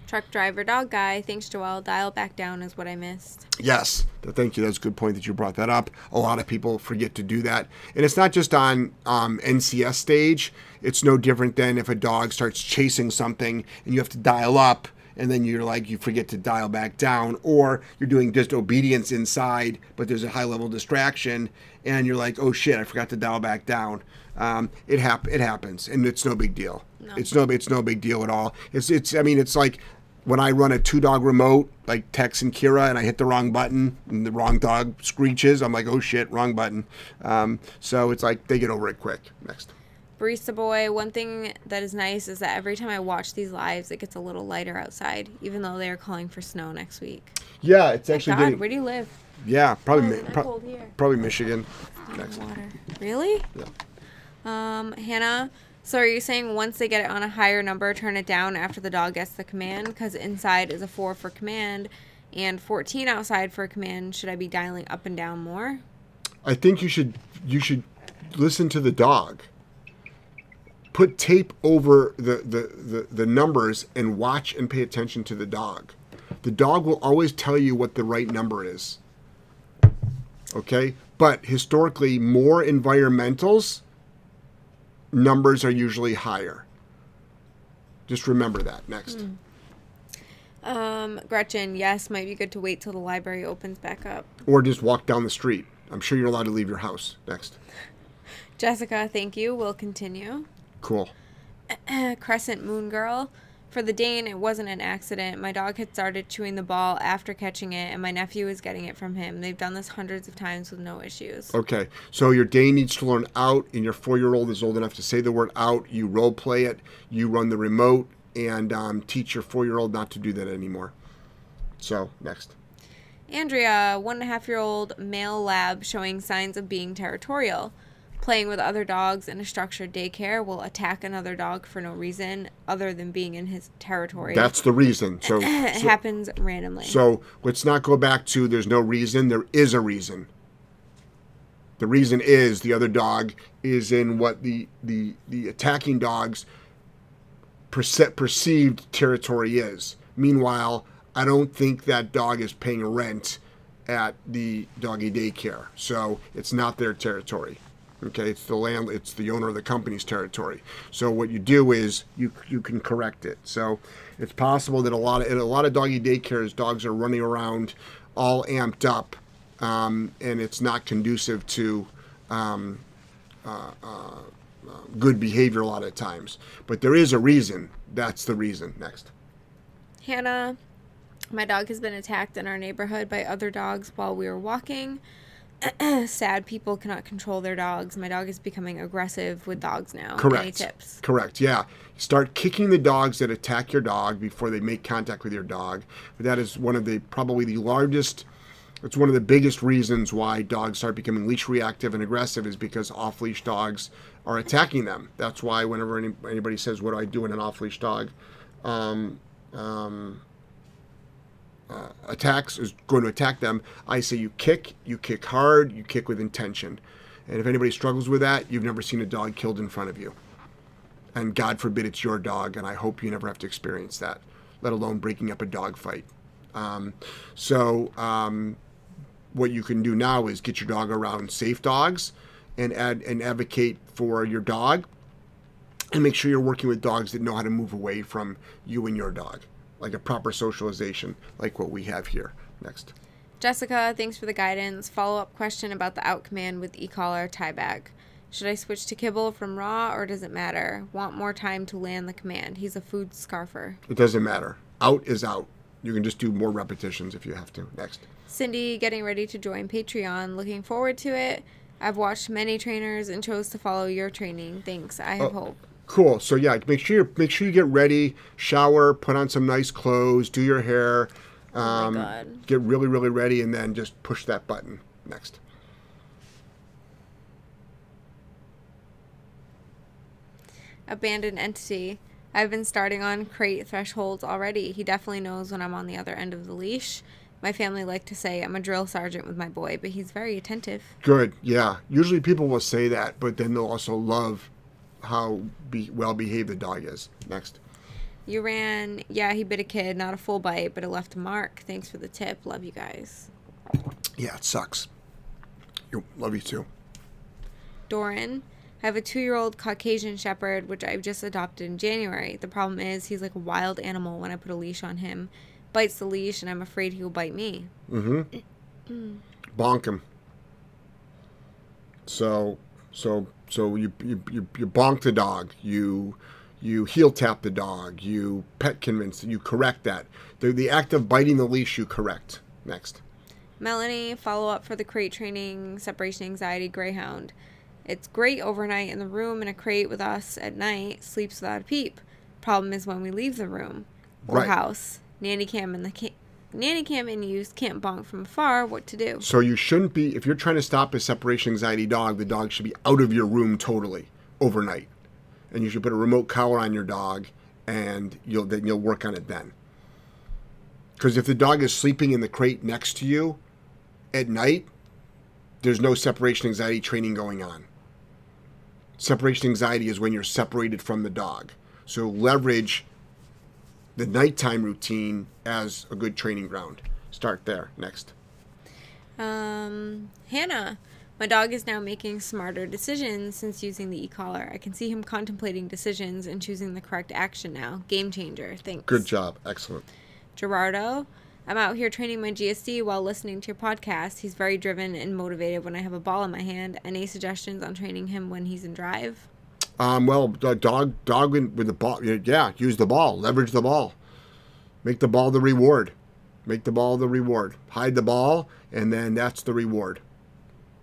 Truck driver dog guy. Thanks, Joelle. Dial back down is what I missed. Yes, thank you. That's a good point that you brought that up. A lot of people forget to do that. And it's not just on um, NCS stage, it's no different than if a dog starts chasing something and you have to dial up and then you're like, you forget to dial back down, or you're doing just obedience inside, but there's a high level distraction and you're like, oh shit, I forgot to dial back down. Um, it hap- it happens, and it's no big deal. It's no it's no big deal at all. It's it's I mean it's like when I run a two dog remote, like Tex and Kira, and I hit the wrong button and the wrong dog screeches, I'm like, oh shit, wrong button. Um, so it's like they get over it quick. Next. Barista boy, one thing that is nice is that every time I watch these lives, it gets a little lighter outside, even though they are calling for snow next week. Yeah, it's actually God, getting. where do you live? Yeah, probably Oh, Mi- pro- here. probably Michigan. Next. Water. Really? Yeah. Um, Hannah. So are you saying once they get it on a higher number, turn it down after the dog gets the command? Because inside is a four for command, and 14 outside for command. Should I be dialing up and down more? I think you should you should listen to the dog. Put tape over the, the, the, the numbers and watch and pay attention to the dog. The dog will always tell you what the right number is. Okay? But historically, more environmentals numbers are usually higher. Just remember that. Next. Um, Gretchen, yes, might be good to wait till the library opens back up. Or just walk down the street. I'm sure you're allowed to leave your house. Next. Jessica, thank you. We'll continue. Cool. Crescent Moon Girl. For the Dane, it wasn't an accident. My dog had started chewing the ball after catching it, and my nephew was getting it from him. They've done this hundreds of times with no issues. Okay, so your Dane needs to learn out, and your four-year-old is old enough to say the word out. You role play it. You run the remote, and um, teach your four year old not to do that anymore. So, next. Andrea, one and a half year old male lab showing signs of being territorial. Playing with other dogs in a structured daycare will attack another dog for no reason other than being in his territory. That's the reason. So, it so, happens randomly. so let's not go back to there's no reason. There is a reason. The reason is the other dog is in what the the the attacking dog's perce- perceived territory is. Meanwhile, I don't think that dog is paying rent at the doggy daycare, so it's not their territory. Okay, it's the land, it's the owner of the company's territory. So what you do is you you can correct it. So it's possible that a lot of a lot of doggy daycares, dogs are running around all amped up, um, and it's not conducive to um, uh, uh, good behavior a lot of times. But there is a reason. That's the reason. Next. Hannah, my dog has been attacked in our neighborhood by other dogs while we were walking. Sad people cannot control their dogs. My dog is becoming aggressive with dogs now. Correct. Any tips? Correct. Yeah. Start kicking the dogs that attack your dog before they make contact with your dog. That is one of the probably the largest. It's one of the biggest reasons why dogs start becoming leash reactive and aggressive is because off leash dogs are attacking them. That's why whenever any, anybody says, "What do I do in an off leash dog?" Um, um, uh, attacks is going to attack them, I say you kick, you kick hard, you kick with intention. And if anybody struggles with that, you've never seen a dog killed in front of you. And God forbid it's your dog, and I hope you never have to experience that, let alone breaking up a dog fight. Um, so, um, what you can do now is get your dog around safe dogs and add and advocate for your dog and make sure you're working with dogs that know how to move away from you and your dog like a proper socialization like what we have here next Jessica, thanks for the guidance. Follow up question about the out command with e collar tie bag. Should I switch to kibble from raw or does it matter? Want more time to land the command. He's a food scarfer. it doesn't matter out is out you can just do more repetitions if you have to next Cindy, getting ready to join Patreon. Looking forward to it. I've watched many trainers and chose to follow your training. Thanks. I have oh. hope. Cool so yeah make sure you make sure you get ready shower put on some nice clothes do your hair um, God. get really really ready and then just push that button next Abandoned entity. I've been starting on crate thresholds already. He definitely knows when I'm on the other end of the leash. My family like to say I'm a drill sergeant with my boy, but he's very attentive. good yeah usually people will say that but then they'll also love how be, well behaved the dog is next You ran, yeah, he bit a kid, not a full bite, but it left a mark. Thanks for the tip. Love you guys. yeah it sucks you love you too Doran, I have a two year old Caucasian Shepherd, which I've just adopted in January. The problem is he's like a wild animal when I put a leash on him. Bites the leash, and I'm afraid he will bite me. Mm-hmm. bonk him. So, so, so you you you, you bonk the dog. You you heel tap the dog. You pet convince. You correct that. The the act of biting the leash. You correct. Next. Melanie, follow up for the crate training, separation anxiety, Greyhound. It's great overnight in the room in a crate with us at night, sleeps without a peep. Problem is when we leave the room or Right. house. Nanny cam in the ca- nanny cam in use can't bonk from afar. What to do? So you shouldn't be if you're trying to stop a separation anxiety dog. The dog should be out of your room totally overnight, and you should put a remote collar on your dog, and you'll then you'll work on it then. Because if the dog is sleeping in the crate next to you at night, there's no separation anxiety training going on. Separation anxiety is when you're separated from the dog. So leverage the nighttime routine as a good training ground. Start there. Next. Um, Hannah, my dog is now making smarter decisions since using the e-collar. I can see him contemplating decisions and choosing the correct action now. Game changer. Thanks. Good job. Excellent. Gerardo, I'm out here training my GSD while listening to your podcast. He's very driven and motivated when I have a ball in my hand. Any suggestions on training him when he's in drive? Um, well, the dog, dog with the ball. Yeah, use the ball. Leverage the ball. Make the ball the reward. Make the ball the reward. Hide the ball, and then that's the reward.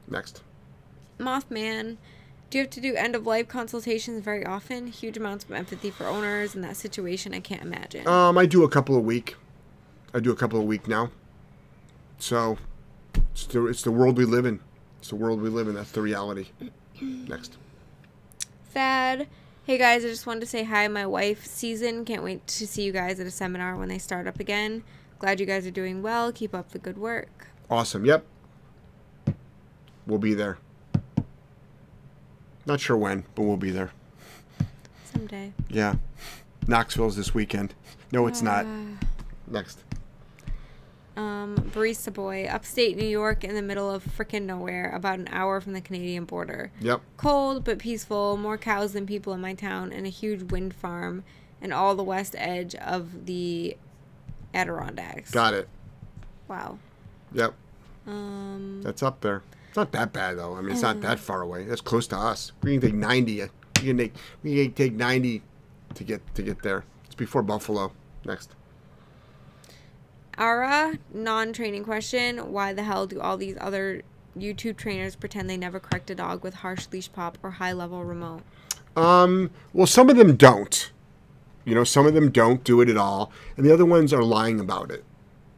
Next. Mothman, Do you have to do end of life consultations very often? Huge amounts of empathy for owners in that situation. I can't imagine. Um, I do a couple a week. I do a couple a week now. So, it's the, it's the world we live in. It's the world we live in. That's the reality. Next. Thad. Hey guys, I just wanted to say hi. My wife, Season, can't wait to see you guys at a seminar when they start up again. Glad you guys are doing well. Keep up the good work. Awesome. Yep. We'll be there. Not sure when, but we'll be there. Someday. Yeah. Knoxville's this weekend. No, it's not. Ah. Next. Um, Barista Boy, upstate New York in the middle of frickin' nowhere, about an hour from the Canadian border. Yep. Cold but peaceful, more cows than people in my town, and a huge wind farm, and all the west edge of the Adirondacks. Got it. Wow. Yep. Um, That's up there. It's not that bad though. I mean, it's not that far away. That's close to us. We can take ninety. We can take we can take ninety to get to get there. It's before Buffalo. Next. Ara, non-training question: Why the hell do all these other YouTube trainers pretend they never correct a dog with harsh leash pop or high-level remote? Um. Well, some of them don't. You know, some of them don't do it at all, and the other ones are lying about it.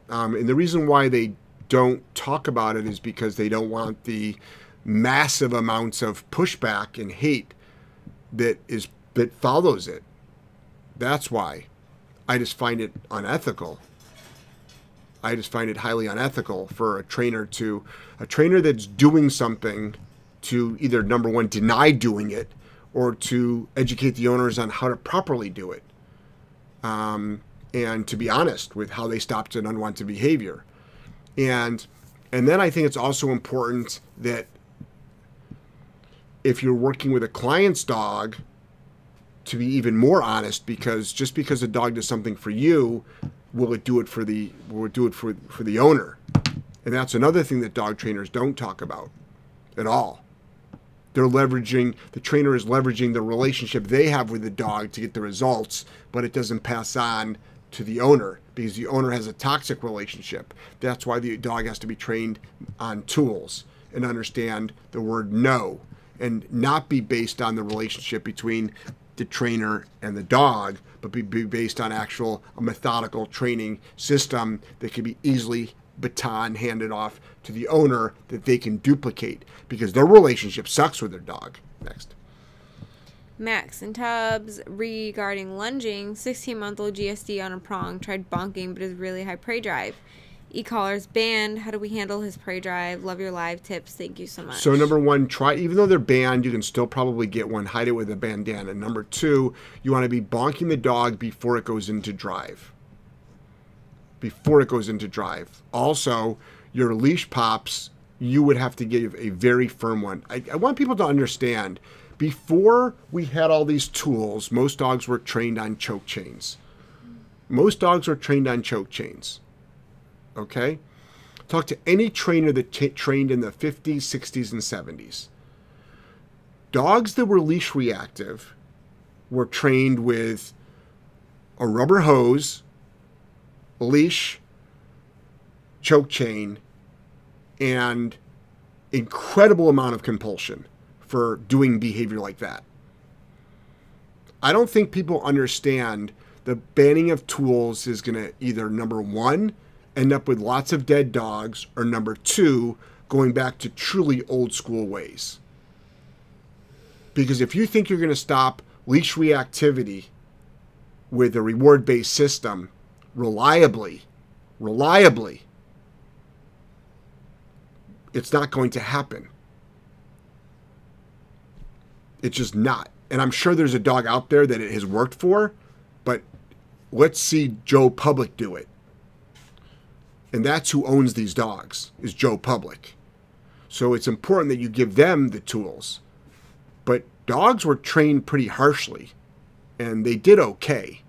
Um, and the reason why they don't talk about it is because they don't want the massive amounts of pushback and hate that is that follows it. That's why. I just find it unethical. I just find it highly unethical for a trainer to a trainer that's doing something to either number one deny doing it or to educate the owners on how to properly do it. Um, and to be honest with how they stopped an unwanted behavior. And and then I think it's also important that if you're working with a client's dog to be even more honest because just because a dog does something for you will it do it for the will it do it for for the owner? And that's another thing that dog trainers don't talk about at all. They're leveraging the trainer is leveraging the relationship they have with the dog to get the results but it doesn't pass on to the owner because the owner has a toxic relationship. That's why the dog has to be trained on tools and understand the word no and not be based on the relationship between the trainer and the dog, but be, be based on actual a methodical training system that can be easily baton handed off to the owner that they can duplicate because their relationship sucks with their dog. Next. Max and Tubbs regarding lunging, 16 month old GSD on a prong tried bonking but is really high prey drive. E-collar's banned. How do we handle his prey drive? Love your live tips. Thank you so much. So number one, try even though they're banned, you can still probably get one. Hide it with a bandana. Number two, you want to be bonking the dog before it goes into drive. Before it goes into drive. Also, your leash pops, you would have to give a very firm one. I, I want people to understand. Before we had all these tools, most dogs were trained on choke chains. Most dogs were trained on choke chains okay? Talk to any trainer that trained in the 50s, 60s, and 70s. Dogs that were leash reactive were trained with a rubber hose, leash, choke chain, and incredible amount of compulsion for doing behavior like that. I don't think people understand the banning of tools is going to either number one, end up with lots of dead dogs, or number two, going back to truly old school ways. Because if you think you're going to stop leash reactivity with a reward based system reliably, reliably, it's not going to happen. It's just not. And I'm sure there's a dog out there that it has worked for, but let's see Joe Public do it and that's who owns these dogs is Joe Public. So it's important that you give them the tools. But dogs were trained pretty harshly, and they did okay.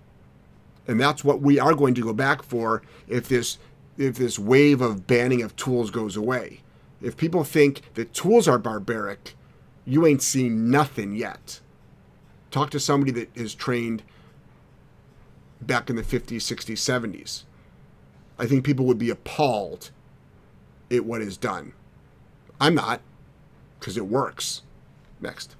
And that's what we are going to go back for if this if this wave of banning of tools goes away. If people think that tools are barbaric, you ain't seen nothing yet. Talk to somebody that is trained back in the 50s, 60s, 70s I think people would be appalled at what is done. I'm not, because it works. Next.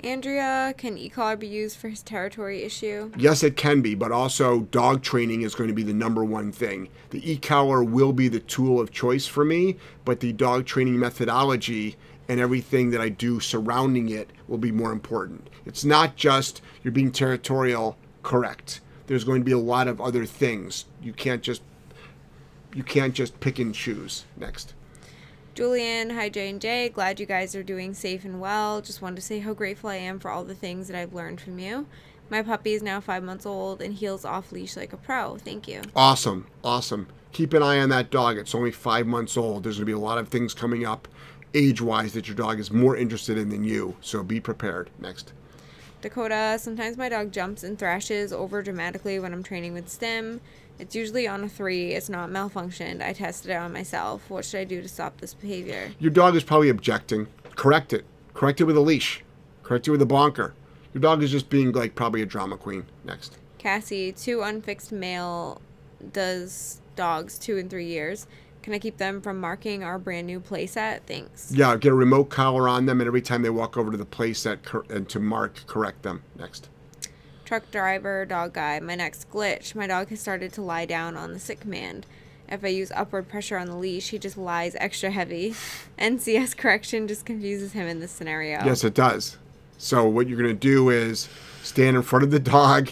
Andrea, can e-collar be used for his territory issue? Yes, it can be, but also dog training is going to be the number one thing. The e-collar will be the tool of choice for me, but the dog training methodology and everything that I do surrounding it will be more important. It's not just you're being territorial, correct. There's going to be a lot of other things. You can't just you can't just pick and choose. Next. Julian, hi J and J. Glad you guys are doing safe and well. Just wanted to say how grateful I am for all the things that I've learned from you. My puppy is now five months old and heels off leash like a pro. Thank you. Awesome, awesome. Keep an eye on that dog. It's only five months old. There's going to be a lot of things coming up age wise that your dog is more interested in than you. So be prepared. Next. Dakota, sometimes my dog jumps and thrashes over dramatically when I'm training with Stim. It's usually on a three. It's not malfunctioned. I tested it on myself. What should I do to stop this behavior? Your dog is probably objecting. Correct it. Correct it with a leash. Correct it with a bonker. Your dog is just being like probably a drama queen. Next. Cassie, two unfixed male does dogs two and three years. Can I keep them from marking our brand new playset? Thanks. Yeah, get a remote collar on them, and every time they walk over to the playset cor- and to mark, correct them. Next. Truck driver, dog guy. My next glitch. My dog has started to lie down on the sit command. If I use upward pressure on the leash, he just lies extra heavy. NCS correction just confuses him in this scenario. Yes, it does. So what you're going to do is stand in front of the dog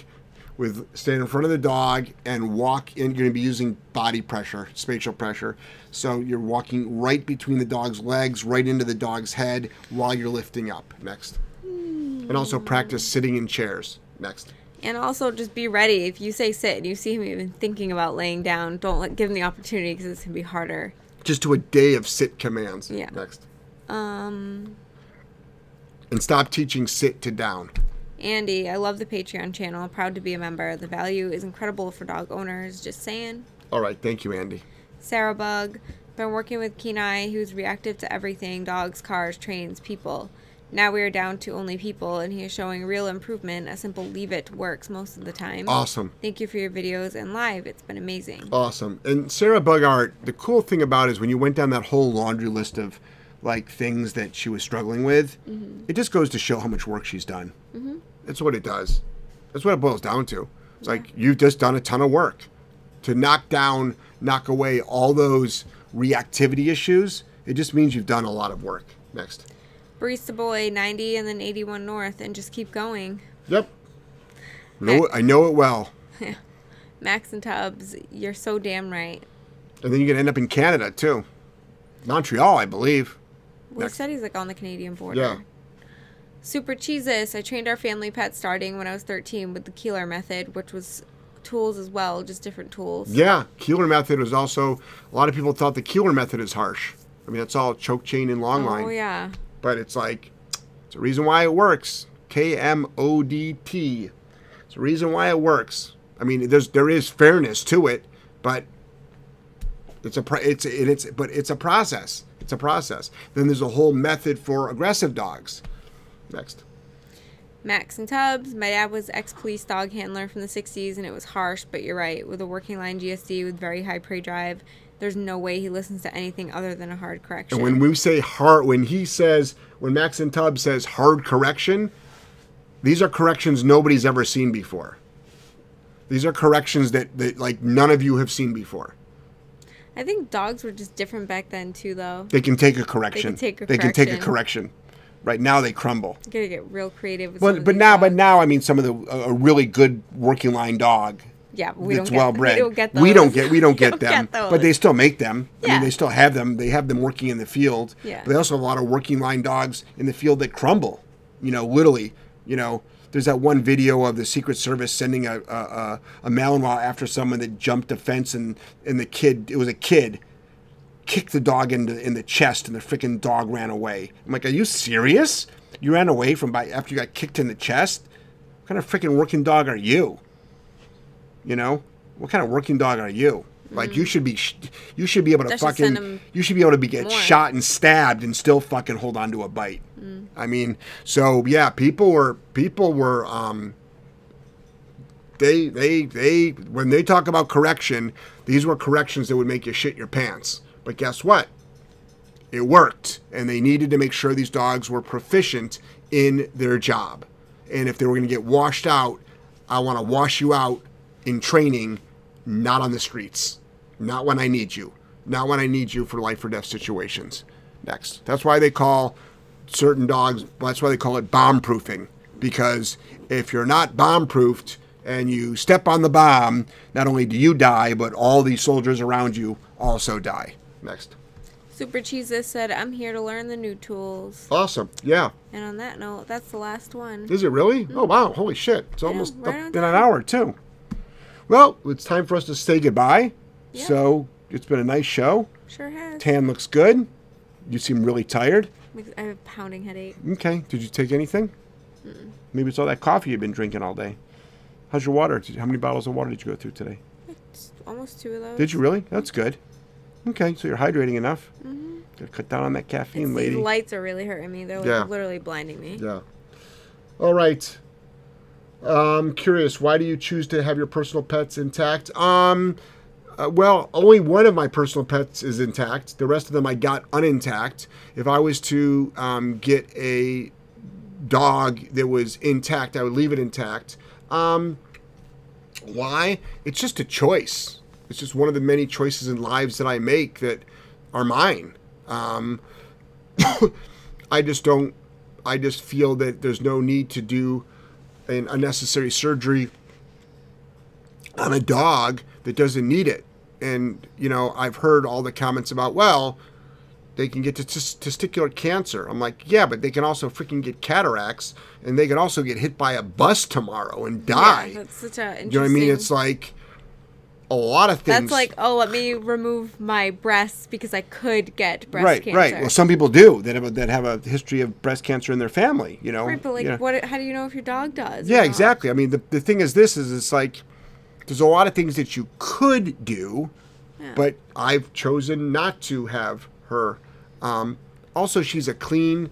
with stand in front of the dog and walk in you're going to be using body pressure, spatial pressure. So you're walking right between the dog's legs, right into the dog's head while you're lifting up. Next. And also practice sitting in chairs. Next. And also just be ready. If you say sit and you see him even thinking about laying down, don't let, give him the opportunity because it's going to be harder. Just do a day of sit commands. Yeah. Next. Um, And stop teaching sit to down. Andy, I love the Patreon channel. Proud to be a member. The value is incredible for dog owners. Just saying. All right. Thank you, Andy. Sarah Bug, been working with Kenai, who's reactive to everything dogs, cars, trains, people. Now we are down to only people, and he is showing real improvement. A simple leave it works most of the time. Awesome. Thank you for your videos and live. It's been amazing. Awesome. And Sarah Bugart, the cool thing about it is when you went down that whole laundry list of like things that she was struggling with, it just goes to show how much work she's done. Mm-hmm. That's what it does. That's what it boils down to. It's like you've just done a ton of work to knock down, knock away all those reactivity issues. It just means you've done a lot of work. Next. Barista Boy, 90 and then 81 North, and just keep going. Yep. It, I know it well. Max and Tubbs, you're so damn right. And then you can end up in Canada too. Montreal, I believe. Well, he said he's like on the Canadian border. Yeah. Super Cheesus. I trained our family pet starting when I was 13 with the Koehler method, which was tools as well, just different tools. Yeah, Koehler method was also a lot of people thought the Koehler method is harsh. I mean, that's all choke chain and long oh, line, Oh, yeah. but it's like it's a reason why it works. K M O D T. It's a reason why it works. I mean, there's there is fairness to it, but it's a it's it's but it's a process. It's a process. Then there's a whole method for aggressive dogs. Next. Max and Tubbs. My dad was ex police dog handler from the 60s, and it was harsh, but you're right. With a working line GSD with very high prey drive, there's no way he listens to anything other than a hard correction. And when we say hard, when he says, when Max and Tubbs says hard correction, these are corrections nobody's ever seen before. These are corrections that, that like none of you have seen before. I think dogs were just different back then, too, though. They can take a correction. They can take a They can take a correction. Right now they crumble. You gotta get real creative But but now but now I mean some of the a a really good working line dog Yeah, we that's don't get, well bred. We don't get those. We don't get we don't We get them. those. but they still make them. Yeah. I mean they still have them. They have them working in the field. Yeah. But they also have a lot of working line dogs in the field that crumble. You know, literally. You know, there's that one video of the Secret Service sending a a, a, a Malinois after someone that jumped a fence and and the kid it was a kid kicked the dog in the in the chest and the freaking dog ran away. I'm like, are you serious? You ran away from by after you got kicked in the chest? What kind of freaking working dog are you? You know, what kind of working dog are you? Like you should be, you should be able to That fucking, you should be able to be get more. shot and stabbed and still fucking hold on to a bite. I mean, so yeah, people were people were um, they they they when they talk about correction, these were corrections that would make you shit your pants. But guess what? It worked, and they needed to make sure these dogs were proficient in their job. And if they were going to get washed out, I want to wash you out in training, not on the streets. Not when I need you. Not when I need you for life or death situations. Next. That's why they call certain dogs, that's why they call it bomb proofing. Because if you're not bomb proofed and you step on the bomb, not only do you die, but all these soldiers around you also die. Next. Super Cheeses said, I'm here to learn the new tools. Awesome. Yeah. And on that note, that's the last one. Is it really? Oh, mm-hmm. wow. Holy shit. It's almost right up in an hour, too. Well, it's time for us to say goodbye. Yeah. So it's been a nice show. Sure has. Tan looks good. You seem really tired. I have a pounding headache. Okay. Did you take anything? Maybe it's all that coffee you've been drinking all day. How's your water? How many bottles of water did you go through today? It's almost two of those. Did you really? That's good. Okay, so you're hydrating enough. Gotta cut down on that caffeine, It's, lady. these lights are really hurting me. They're like Yeah. literally blinding me. Yeah. All right. I'm curious. Why do you choose to have your personal pets intact? Um, uh, well, only one of my personal pets is intact. The rest of them I got unintact. If I was to um, get a dog that was intact, I would leave it intact. Um, why? It's just a choice. It's just one of the many choices in lives that I make that are mine. Um, I just don't. I just feel that there's no need to do an unnecessary surgery on a dog that doesn't need it. And you know, I've heard all the comments about well, they can get to tes- testicular cancer. I'm like, yeah, but they can also freaking get cataracts, and they can also get hit by a bus tomorrow and die. Yeah, that's such a interesting. you know what I mean? It's like a lot of things. That's like, oh, let me remove my breasts because I could get breast right, cancer. right. right. Well, some people do that have a, that have a history of breast cancer in their family. You know, right, but like, you know. what? How do you know if your dog does? Yeah, exactly. I mean, the, the thing is, this is it's like there's a lot of things that you could do, Yeah. but I've chosen not to have her. Um, also, she's a clean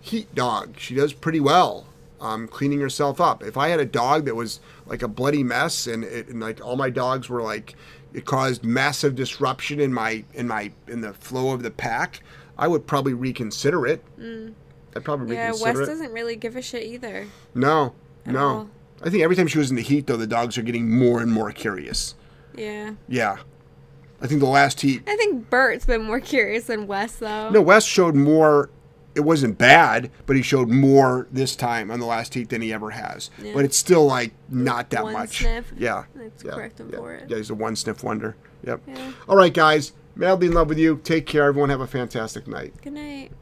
heat dog. She does pretty well um, cleaning herself up. If I had a dog that was like a bloody mess and, it, and like all my dogs were like it caused massive disruption in my in my in the flow of the pack, I would probably reconsider it. I'd probably Mm. Yeah, Wes it. doesn't really give a shit either. No, no. all. I think every time she was in the heat, though, the dogs are getting more and more curious. Yeah. Yeah. I think the last heat. I think Bert's been more curious than Wes, though. No, Wes showed more. It wasn't bad, but he showed more this time on the last heat than he ever has. Yeah. But it's still like not that One much. sniff. Yeah. Yeah. correct him yeah. for it. Yeah, he's a one sniff wonder. Yep. Yeah. All right, guys. Madly in love with you. Take care. Everyone have a fantastic night. Good night.